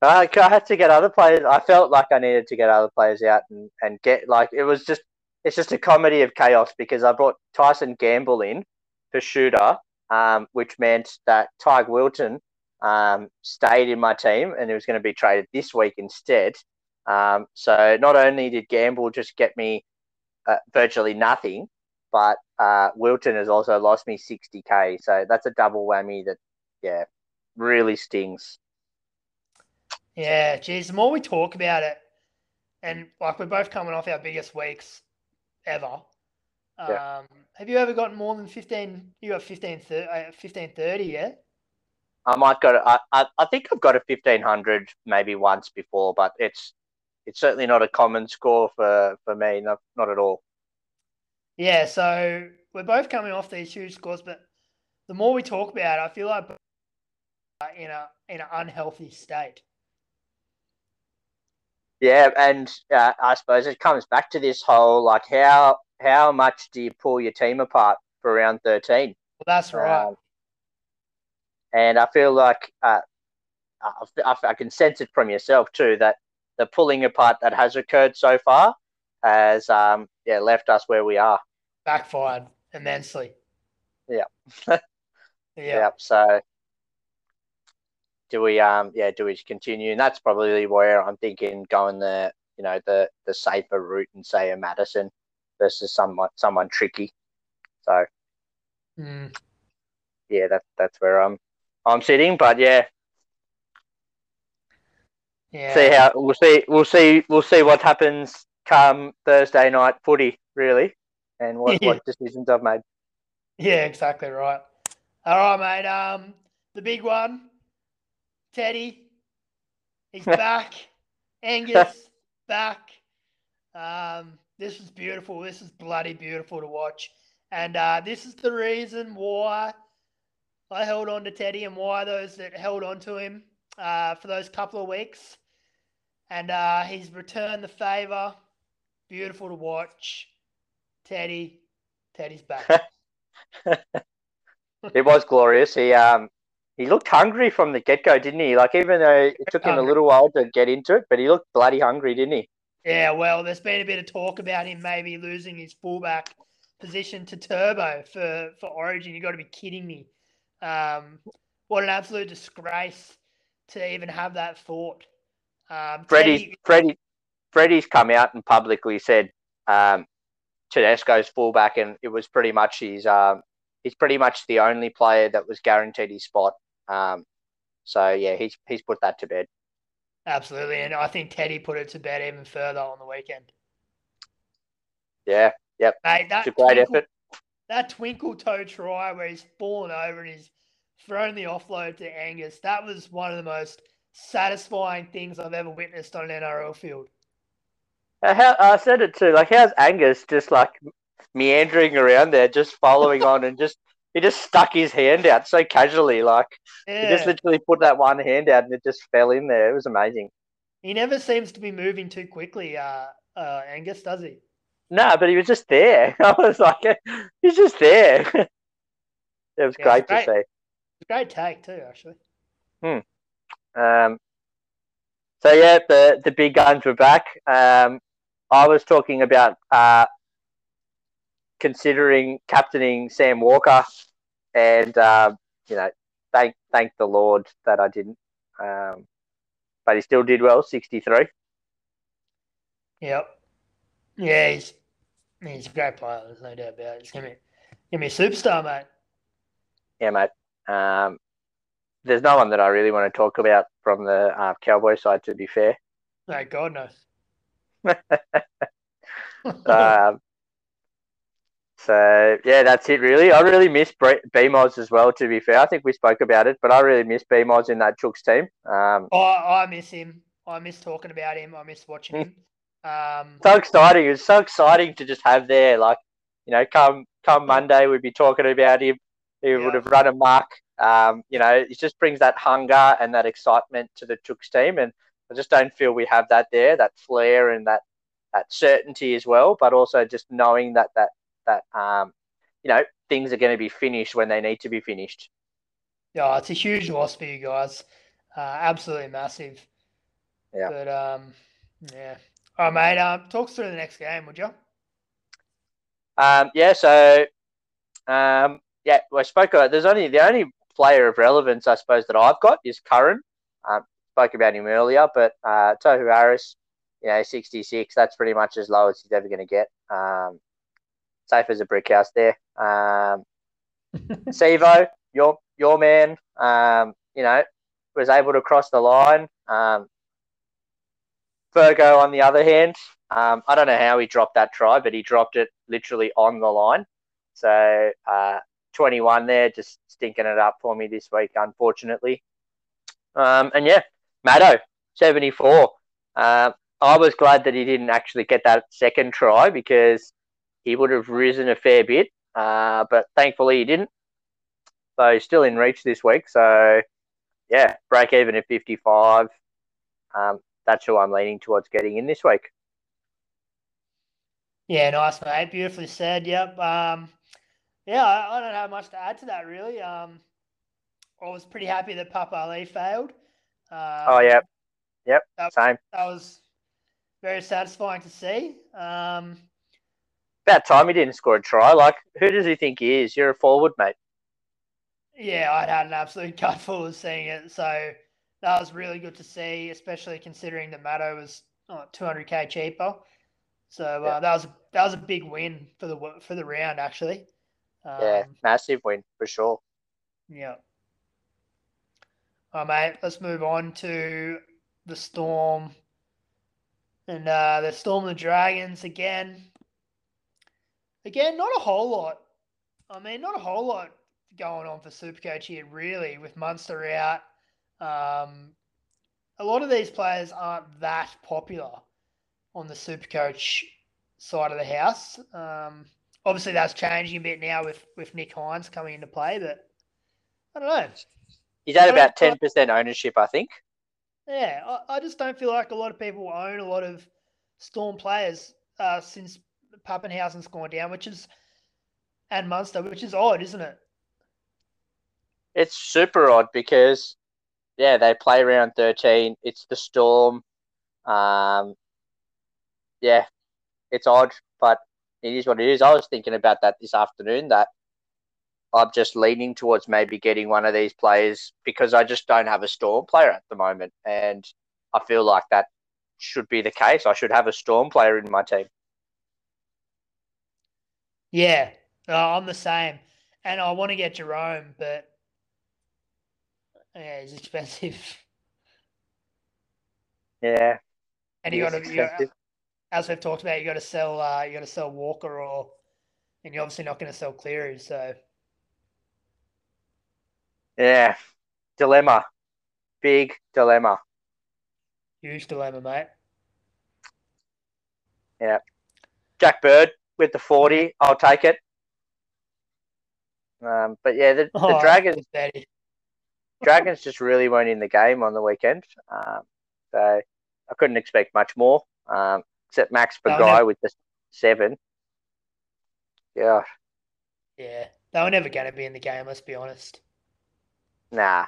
Speaker 1: I I had to get other players. I felt like I needed to get other players out and, and get like it was just it's just a comedy of chaos because I brought Tyson Gamble in for shooter, um, which meant that Teig Wilton um, stayed in my team and it was going to be traded this week instead. Um, so not only did Gamble just get me uh, virtually nothing, but uh, Wilton has also lost me 60k. So that's a double whammy that, yeah, really stings.
Speaker 2: Yeah, geez, the more we talk about it, and like we're both coming off our biggest weeks ever.
Speaker 1: Yeah.
Speaker 2: Um, have you ever gotten more than 15? You got 15, thir- uh, 15 30, yeah?
Speaker 1: I might go. To, I, I I think I've got a fifteen hundred maybe once before, but it's it's certainly not a common score for for me. Not not at all.
Speaker 2: Yeah, so we're both coming off these huge scores, but the more we talk about it, I feel like in a in an unhealthy state.
Speaker 1: Yeah, and uh, I suppose it comes back to this whole like how how much do you pull your team apart for round thirteen?
Speaker 2: Well, that's right.
Speaker 1: Um, and I feel like uh, I, I, I can sense it from yourself too that the pulling apart that has occurred so far has um, yeah left us where we are.
Speaker 2: Backfired immensely.
Speaker 1: Yeah.
Speaker 2: yeah.
Speaker 1: Yeah. So do we um yeah, do we continue? And that's probably where I'm thinking going the you know, the the safer route and say a Madison versus someone someone tricky. So
Speaker 2: Mm.
Speaker 1: yeah, that's that's where I'm I'm sitting. But yeah,
Speaker 2: Yeah.
Speaker 1: see how we'll see we'll see we'll see what happens come Thursday night footy, really, and what, what decisions I've made.
Speaker 2: Yeah, exactly right. All right, mate. Um, the big one, Teddy, he's back. Angus back. Um, this is beautiful. This is bloody beautiful to watch, and uh, this is the reason why I held on to Teddy and why those that held on to him uh, for those couple of weeks, and uh, he's returned the favor. Beautiful to watch. Teddy, Teddy's back.
Speaker 1: It was glorious. He um he looked hungry from the get go, didn't he? Like even though it took him a little while to get into it, but he looked bloody hungry, didn't he?
Speaker 2: Yeah, well, there's been a bit of talk about him maybe losing his fullback position to Turbo for, for Origin. You got to be kidding me. Um, what an absolute disgrace to even have that thought. Um,
Speaker 1: Freddie's
Speaker 2: Teddy-
Speaker 1: Freddie Freddie's come out and publicly said um Tedesco's fullback and it was pretty much his um he's pretty much the only player that was guaranteed his spot. Um so yeah, he's he's put that to bed.
Speaker 2: absolutely, and I think Teddy put it to bed even further on the weekend.
Speaker 1: Yeah,
Speaker 2: Mate, that
Speaker 1: it's a great
Speaker 2: twinkle,
Speaker 1: effort.
Speaker 2: that twinkle toe try where he's fallen over and he's thrown the offload to Angus, that was one of the most satisfying things I've ever witnessed on an NRL field.
Speaker 1: How, I said it too. Like, how's Angus just like meandering around there, just following on, and just he just stuck his hand out so casually, like
Speaker 2: Yeah.
Speaker 1: he just literally put that one hand out and it just fell in there. It was amazing.
Speaker 2: He never seems to be moving too quickly, uh, uh, Angus, does he?
Speaker 1: No, but he was just there. I was like, he's just there. it was
Speaker 2: Yeah,
Speaker 1: great
Speaker 2: it's
Speaker 1: to
Speaker 2: great.
Speaker 1: see.
Speaker 2: It's great take too, actually. Hmm.
Speaker 1: Um, so yeah, the the big guns were back. Um, I was talking about uh, considering captaining Sam Walker, and um, you know, thank thank the Lord that I didn't. Um, but he still did well, sixty three.
Speaker 2: Yep. Yeah, he's he's a great player. There's no doubt about it. He's gonna be, gonna be a superstar, mate.
Speaker 1: Yeah, mate. Um, there's no one that I really want to talk about from the uh, Cowboy side. To be fair,
Speaker 2: No, God knows.
Speaker 1: Um, so yeah, that's it really. I really miss B Mods as well. To be fair, I think we spoke about it, but I really miss B Mods in that Chooks team. Um,
Speaker 2: I I miss him. I miss talking about him. I miss watching him. Um,
Speaker 1: so exciting! It's so exciting to just have there. Like you know, come come Monday, we'd be talking about him. He
Speaker 2: Yeah.
Speaker 1: would have run a mark. Um, you know, it just brings that hunger and that excitement to the Chooks team, and I just don't feel we have that there. That flair and that that certainty as well, but also just knowing that that that um, you know things are going to be finished when they need to be finished.
Speaker 2: yeah, it's a huge loss for you guys. Uh, absolutely massive.
Speaker 1: Yeah.
Speaker 2: But um, yeah. All right, mate. Um, talk us through the next game, would you?
Speaker 1: Um, yeah, so um, yeah, I spoke about. There's only the only player of relevance, I suppose, that I've got is Curran. Um, spoke about him earlier, but uh, Tohu Harris, you know, 66. That's pretty much as low as he's ever going to get. Um, safe as a brick house there. Um, Sevo, your your man, um, you know, was able to cross the line. Um, Virgo, on the other hand, um, I don't know how he dropped that try, but he dropped it literally on the line. So uh, 21 there, just stinking it up for me this week, unfortunately. Um, and yeah, Maddo, 74. Uh, I was glad that he didn't actually get that second try because he would have risen a fair bit, uh, but thankfully he didn't. So he's still in reach this week. So yeah, break even at 55. Um, that's who I'm leaning towards getting in this week.
Speaker 2: Yeah, nice, mate. Beautifully said. Yep. Um, yeah, I, I don't have much to add to that, really. Um, I was pretty happy that Papali'i failed. Um,
Speaker 1: Oh, yeah. Yep.
Speaker 2: That,
Speaker 1: Same.
Speaker 2: that was very satisfying to see. Um,
Speaker 1: About time he didn't score a try. Like, who does he think he is? You're a forward, mate.
Speaker 2: yeah, I'd had an absolute gutful of seeing it. So that was really good to see, especially considering that Matto was oh, 200k cheaper. So uh,
Speaker 1: Yeah.
Speaker 2: that was that was a big win for the for the round, actually. Um,
Speaker 1: Yeah, massive win for sure.
Speaker 2: Yeah. All right, mate. Let's move on to the Storm. And uh, the Storm the Dragons again. Again, not a whole lot. I mean, not a whole lot going on for Supercoach here, really, with Munster out. Um, a lot of these players aren't that popular on the Supercoach side of the house. Um, obviously, that's changing a bit now with, with Nick Hynes coming into play, but I don't know.
Speaker 1: He's at about 10% ownership, I think.
Speaker 2: Yeah, I, I just don't feel like a lot of people own a lot of Storm players uh, since Papenhuyzen's gone down, which is and Munster, which is odd, isn't it?
Speaker 1: It's super odd because, yeah, they play round 13. It's the Storm. Um, yeah, it's odd, but it is what it is. I was thinking about that this afternoon that I'm just leaning towards maybe getting one of these players because I just don't have a Storm player at the moment. And I feel like that should be the case. I should have a Storm player in my team.
Speaker 2: Yeah, uh, I'm the same, and I want to get Jahrome, but yeah, he's expensive,
Speaker 1: Yeah.
Speaker 2: and you got to, as we've talked about, you got to sell, uh, you got to sell Walker, or and you're obviously not going to sell Cleary, so
Speaker 1: Yeah. Dilemma. Big dilemma.
Speaker 2: huge dilemma, mate.
Speaker 1: Yeah. Jack Bird with the 40. I'll take it. Um, but yeah, the, the
Speaker 2: Oh,
Speaker 1: Dragons. Dragons just really weren't in the game on the weekend. Um, so I couldn't expect much more, um, except Max
Speaker 2: Feagai
Speaker 1: with the seven. Yeah,
Speaker 2: Yeah, they were never going to be in the game. Let's be honest.
Speaker 1: Nah,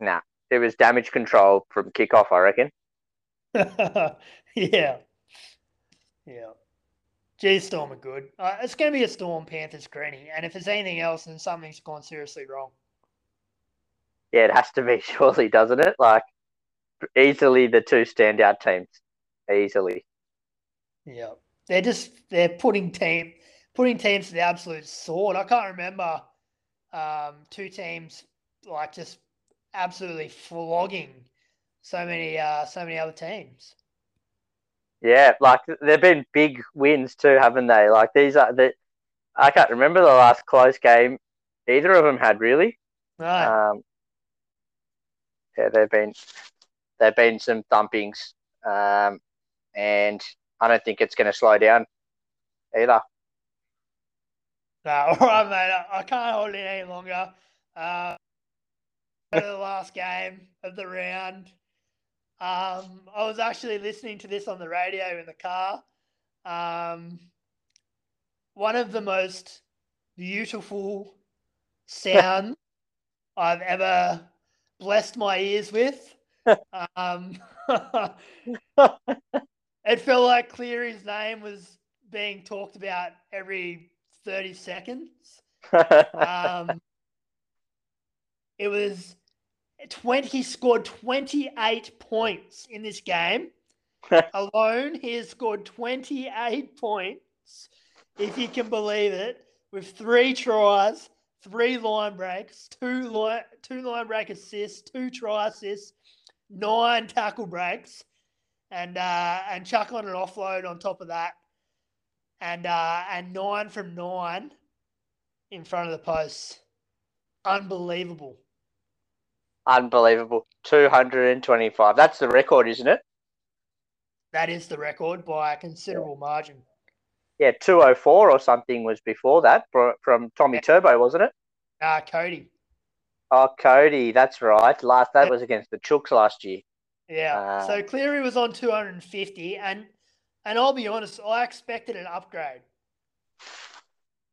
Speaker 1: nah. There was damage control from kickoff, I reckon.
Speaker 2: yeah, yeah. G Storm are good. Uh, it's going to be a Storm Panthers granny, and if there's anything else, then something's gone seriously wrong.
Speaker 1: Yeah, it has to be, surely, doesn't it? Like, easily the two standout teams. Easily.
Speaker 2: Yeah, they're just they're putting team putting teams to the absolute sword. I can't remember um, two teams like just absolutely flogging so many uh, so many other teams.
Speaker 1: Yeah, like they've been big wins too, haven't they? Like these are the. I can't remember the last close game either of them had really.
Speaker 2: No,
Speaker 1: Um, yeah, they've been they've been some thumpings, um, and I don't think it's going to slow down either.
Speaker 2: no, all right, mate. I, I can't hold it any longer. Uh, to the last game of the round. Um, I was actually listening to this on the radio in the car. Um, one of the most beautiful sounds I've ever blessed my ears with. Um, it felt like Cleary's name was being talked about every 30 seconds. Um, it was 20, he scored 28 points in this game. Alone, he has scored 28 points, if you can believe it, with three tries, three line breaks, two line, two line break assists, two try assists, nine tackle breaks, and uh, and chuck on an offload on top of that, and uh, and nine from nine in front of the posts. Unbelievable.
Speaker 1: Unbelievable. 225. That's the record, isn't it?
Speaker 2: That is the record by a considerable margin.
Speaker 1: Yeah, 204 or something was before that from Tommy Turbo, wasn't it?
Speaker 2: Uh, Cody.
Speaker 1: Oh, Cody, that's right. Last that
Speaker 2: Yeah.
Speaker 1: was against the Chooks last year.
Speaker 2: Yeah.
Speaker 1: Uh,
Speaker 2: so Cleary was on 250, and and I'll be honest, I expected an upgrade.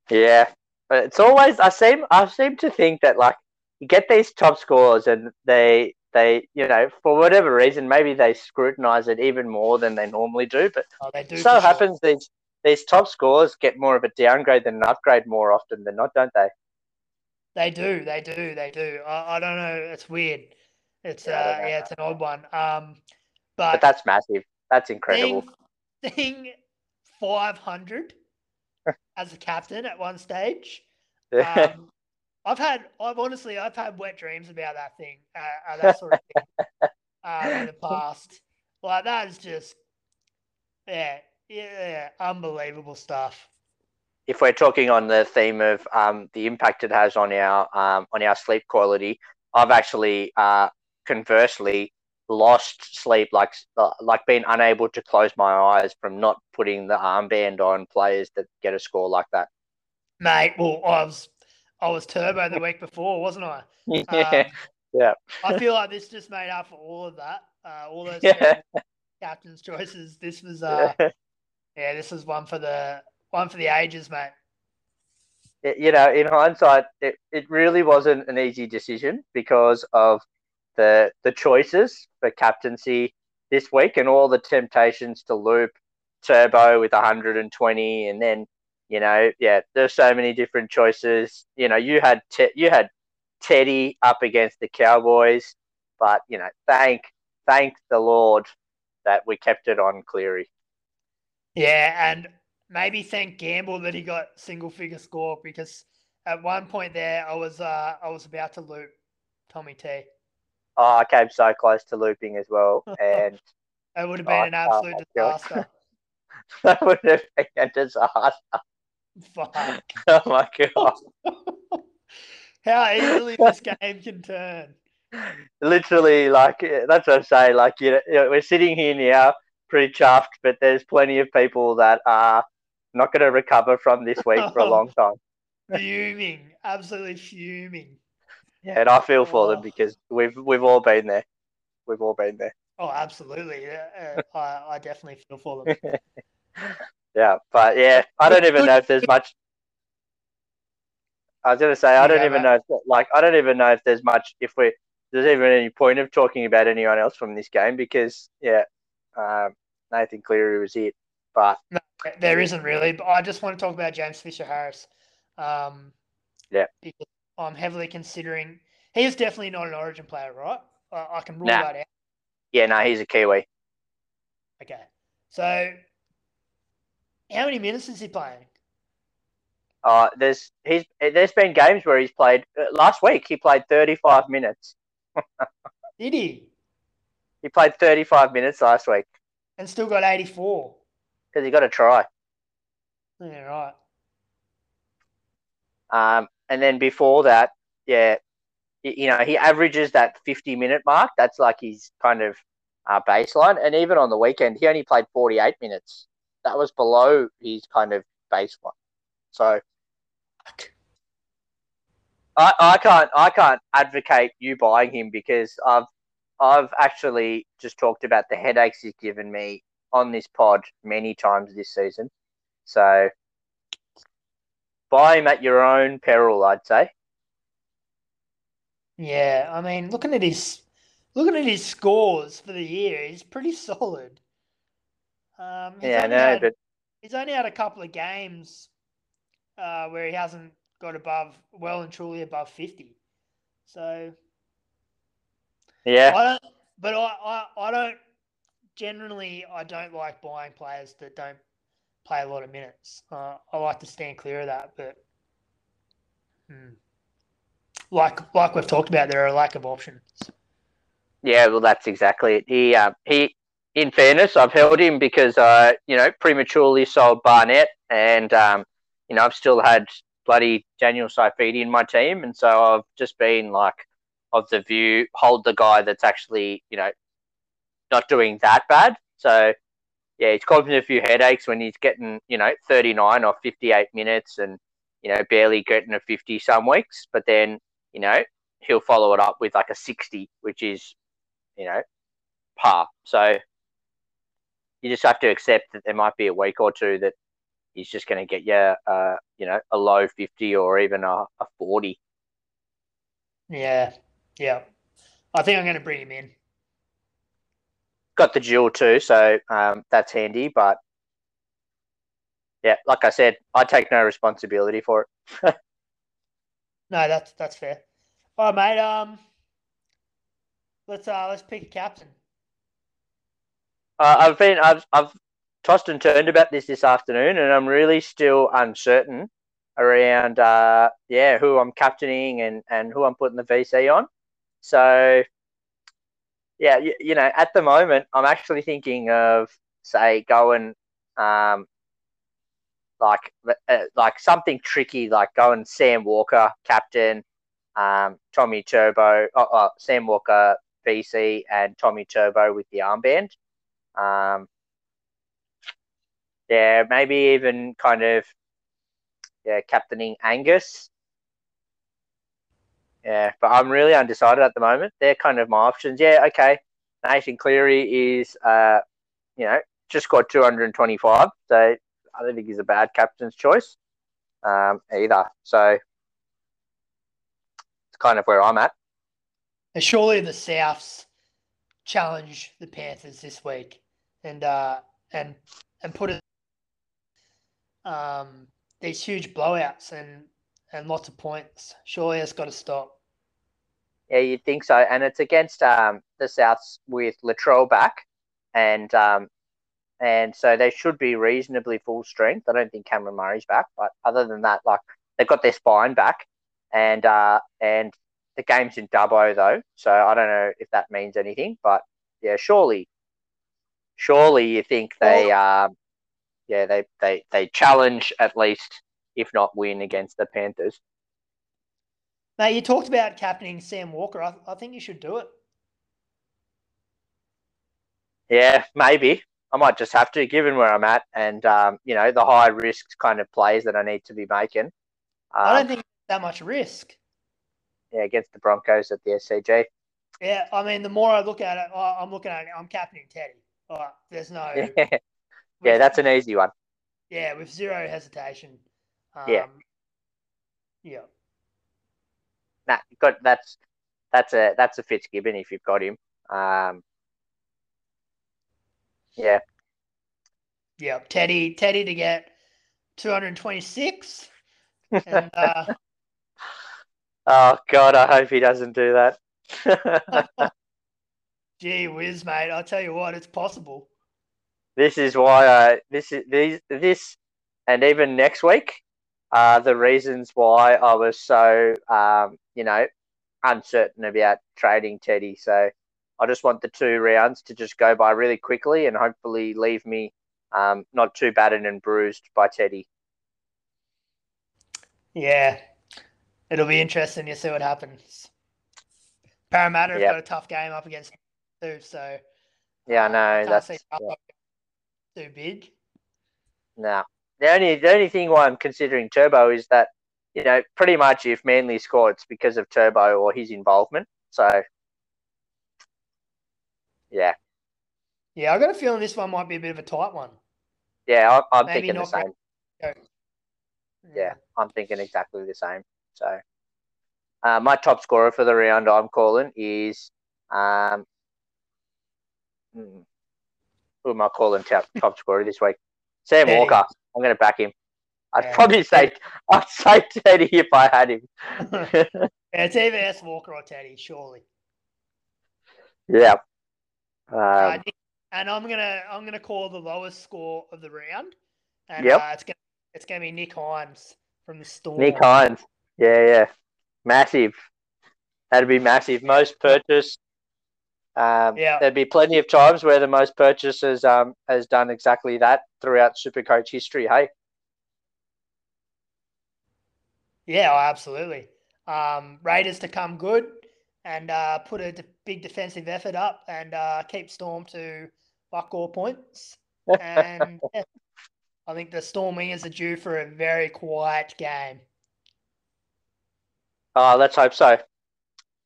Speaker 1: Yeah, but it's always I seem I seem to think that like you get these top scores and they they you know for whatever reason maybe they scrutinize it even more than they normally do. But
Speaker 2: Oh, do.
Speaker 1: so
Speaker 2: for sure.
Speaker 1: happens these these top scores get more of a downgrade than an upgrade more often than not, don't they?
Speaker 2: They do. They do. They do. I, I don't know. It's weird. It's
Speaker 1: Yeah,
Speaker 2: uh, yeah, it's an odd one. Um,
Speaker 1: But
Speaker 2: but,
Speaker 1: that's massive. That's incredible.
Speaker 2: thing, being 500 as a captain at one stage. Um, I've had, I've honestly, I've had wet dreams about that thing, uh, uh, that sort of thing, uh, in the past. Like that is just, yeah, yeah, yeah, unbelievable stuff.
Speaker 1: if we're talking on the theme of um, the impact it has on our um, on our sleep quality, I've actually uh, conversely lost sleep, like uh, like being unable to close my eyes from not putting the armband on players that get a score like that.
Speaker 2: Mate, well, I was, I was turbo the week before, wasn't I?
Speaker 1: yeah,
Speaker 2: Um,
Speaker 1: Yeah.
Speaker 2: I feel like this just made up for all of that. Uh, all those
Speaker 1: Yeah.
Speaker 2: captain's choices. This was, uh, yeah, this was one for the one for the ages, mate.
Speaker 1: it- you know, in hindsight, it, it really wasn't an easy decision because of the the choices for captaincy this week and all the temptations to loop Turbo with 120, and then you know, yeah, there's so many different choices. You know, you had te- you had Teddy up against the Cowboys, but you know, thank thank the Lord that we kept it on Cleary.
Speaker 2: Yeah, and maybe thank Gamble that he got single figure score because at one point there I was uh I was about to loop Tommy T.
Speaker 1: Oh, I came so close to looping as well, and
Speaker 2: It would have been
Speaker 1: Oh,
Speaker 2: an absolute
Speaker 1: oh
Speaker 2: disaster.
Speaker 1: that would have been a disaster.
Speaker 2: Fuck.
Speaker 1: Oh my god!
Speaker 2: How easily this game can turn.
Speaker 1: Literally, like eh, that's what I'm saying. Like you know, we're sitting here now, pretty chuffed, but there's plenty of people that are not going to recover from this week for a long time.
Speaker 2: fuming, absolutely fuming.
Speaker 1: Yeah, and I feel for them
Speaker 2: Oh.
Speaker 1: because we've we've all been there. We've all been there.
Speaker 2: Oh, absolutely. Yeah, I, I definitely feel for them.
Speaker 1: Yeah, but yeah, I don't even know if there's much. I was gonna say I don't even
Speaker 2: mate.
Speaker 1: know if, like I don't even know if there's much if we there's even any point of talking about anyone else from this game because yeah, um, Nathan Cleary was it, but
Speaker 2: There isn't really, but I just want to talk about James Fisher Harris. Um,
Speaker 1: Yeah.
Speaker 2: because I'm heavily considering. He is definitely not an Origin player, right? I, I can rule
Speaker 1: Nah.
Speaker 2: that out.
Speaker 1: yeah, no, he's a Kiwi.
Speaker 2: Okay, so how many minutes is he playing?
Speaker 1: Uh, there's he's there's been games where he's played uh, last week. He played 35 minutes.
Speaker 2: Did he?
Speaker 1: He played 35 minutes last week
Speaker 2: And still got 84.
Speaker 1: because he got a try.
Speaker 2: Yeah, right.
Speaker 1: Um, and then before that, yeah, you know, he averages that 50 minute mark. That's like his kind of uh, baseline. And even on the weekend, he only played 48 minutes. That was below his kind of baseline. So I, I can't I can't advocate you buying him because I've I've actually just talked about the headaches he's given me on this pod many times this season. So buy him at your own peril, I'd say.
Speaker 2: Yeah, I mean, looking at his looking at his scores for the year, he's pretty solid. Um, he's
Speaker 1: Yeah,
Speaker 2: only
Speaker 1: no,
Speaker 2: had-
Speaker 1: but
Speaker 2: he's only had a couple of games uh, where he hasn't got above, well and truly above fifty. So
Speaker 1: yeah,
Speaker 2: I don't, but I, I, I don't generally I don't like buying players that don't play a lot of minutes. Uh, I like to stand clear of that, but hmm. like like we've talked about, there are a lack of options.
Speaker 1: yeah, well, that's exactly it. He, uh, he, in fairness, I've held him because I, you know, prematurely sold Barnett, and um, you know, I've still had bloody Daniel Saifiti in my team, and so I've just been like of the view, hold the guy that's actually, you know, not doing that bad. So yeah, he's causing a few headaches when he's getting, you know, 39 or 58 minutes and, you know, barely getting a 50 some weeks. But then, you know, he'll follow it up with like a 60, which is, you know, par. So you just have to accept that there might be a week or two that he's just going to get you, uh, you know, a low 50 or even a, a 40.
Speaker 2: Yeah, yeah. I think I'm going to bring him in.
Speaker 1: Got the dual too, so um, that's handy. But yeah, like I said, I take no responsibility for it.
Speaker 2: No, that's that's fair. All right, mate. Um, let's uh let's pick a captain.
Speaker 1: Uh, I've been I've I've tossed and turned about this this afternoon, and I'm really still uncertain around uh, yeah who I'm captaining and and who I'm putting the VC on. So yeah, you, you know, at the moment, I'm actually thinking of say going um like uh, like something tricky, like going Sam Walker captain, um Tommy Turbo, oh, Sam Walker VC, and Tommy Turbo with the armband. Um, yeah, maybe even kind of yeah, captaining Angus. Yeah, but I'm really undecided at the moment. They're kind of my options. Yeah, okay. Nathan Cleary is uh, you know, just got 225, so I don't think he's a bad captain's choice um, either. So it's kind of where I'm at.
Speaker 2: And surely the Souths challenge the Panthers this week, and uh and and put it um these huge blowouts and and lots of points. Surely it's got to stop.
Speaker 1: Yeah, you'd think so. And it's against um, the Souths with Latrell back, and um, and so they should be reasonably full strength. I don't think Cameron Murray's back, but other than that, like they've got their spine back, and uh, and the game's in Dubbo though, so I don't know if that means anything. But yeah, surely, surely you think they um, yeah they they they challenge at least, if not win against the Panthers.
Speaker 2: Mate, you talked about captaining Sam Walker. I, I think you should do it.
Speaker 1: Yeah, maybe. I might just have to, given where I'm at, and um, you know the high risk kind of plays that I need to be making. Um,
Speaker 2: I don't think that much risk.
Speaker 1: Yeah, against the Broncos at the SCG.
Speaker 2: Yeah, I mean, the more I look at it, I'm looking at it. I'm captaining Teddy. All right, there's no.
Speaker 1: Yeah, yeah that's an easy one.
Speaker 2: Yeah, with zero hesitation. Um,
Speaker 1: yeah.
Speaker 2: Yeah.
Speaker 1: Nah, got that's that's a that's a Fitzgibbon if you've got him. Um, yeah.
Speaker 2: Yeah, Teddy Teddy to get 226. And, uh,
Speaker 1: oh God, I hope he doesn't do that.
Speaker 2: Gee whiz, mate! I'll tell you what, it's possible.
Speaker 1: This is why I this is these this and even next week are the reasons why I was so um, you know uncertain about trading Teddy. So I just want the two rounds to just go by really quickly and hopefully leave me um, not too battered and bruised by Teddy.
Speaker 2: Yeah, it'll be interesting to see what happens. Parramatta have got a tough game up against too, so
Speaker 1: yeah, I know that's yeah.
Speaker 2: too big.
Speaker 1: No, the only the only thing why I'm considering Turbo is that you know pretty much if Manly score, it's because of Turbo or his involvement. So yeah.
Speaker 2: Yeah, I got a feeling this one might be a bit of a tight one.
Speaker 1: Yeah, I'm, I'm thinking the same. Yeah, I'm thinking exactly the same. So, uh, my top scorer for the round I'm calling is um, hmm, who am I calling top, top scorer this week? Sam Teddy. Walker. I'm going to back him. I'd yeah. probably say I'd say Teddy if I had him.
Speaker 2: yeah, it's either S Walker or Teddy, surely.
Speaker 1: Yeah,
Speaker 2: um, and I'm gonna I'm gonna call the lowest score of the round, and
Speaker 1: yep.
Speaker 2: uh, it's gonna it's gonna be Nick Hynes from the Storm.
Speaker 1: Nick Hynes, yeah, yeah, massive. That'd be massive. Most purchase. Um, yeah. There'd be plenty of times where the most purchases um, has done exactly that throughout Supercoach history. Hey.
Speaker 2: Yeah, oh, absolutely. Um, Raiders to come good and uh, put a de- big defensive effort up and uh, keep Storm to buck all points. And yeah, I think the Storm Wingers are due for a very quiet game.
Speaker 1: Oh, let's hope so.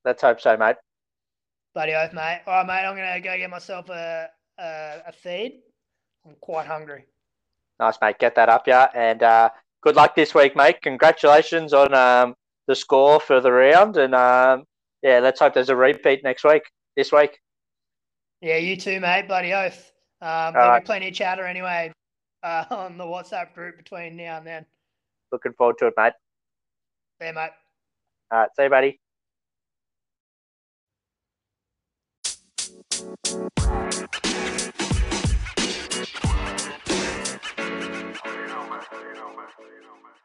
Speaker 1: Let's hope so, mate.
Speaker 2: Bloody oath, mate. All right, mate. I'm gonna go get myself a a, a feed. I'm quite hungry.
Speaker 1: Nice, mate. Get that up, yeah. And uh, good luck this week, mate. Congratulations on um, the score for the round, and um, yeah, let's hope there's a repeat next week, this week.
Speaker 2: Yeah, you too, mate. Bloody oath. Um, there'll right. be plenty of chatter anyway uh, on the WhatsApp group between now and then.
Speaker 1: Looking forward to it, mate.
Speaker 2: You, mate.
Speaker 1: All right, see you, buddy. you know, man. You know, man. You know, man.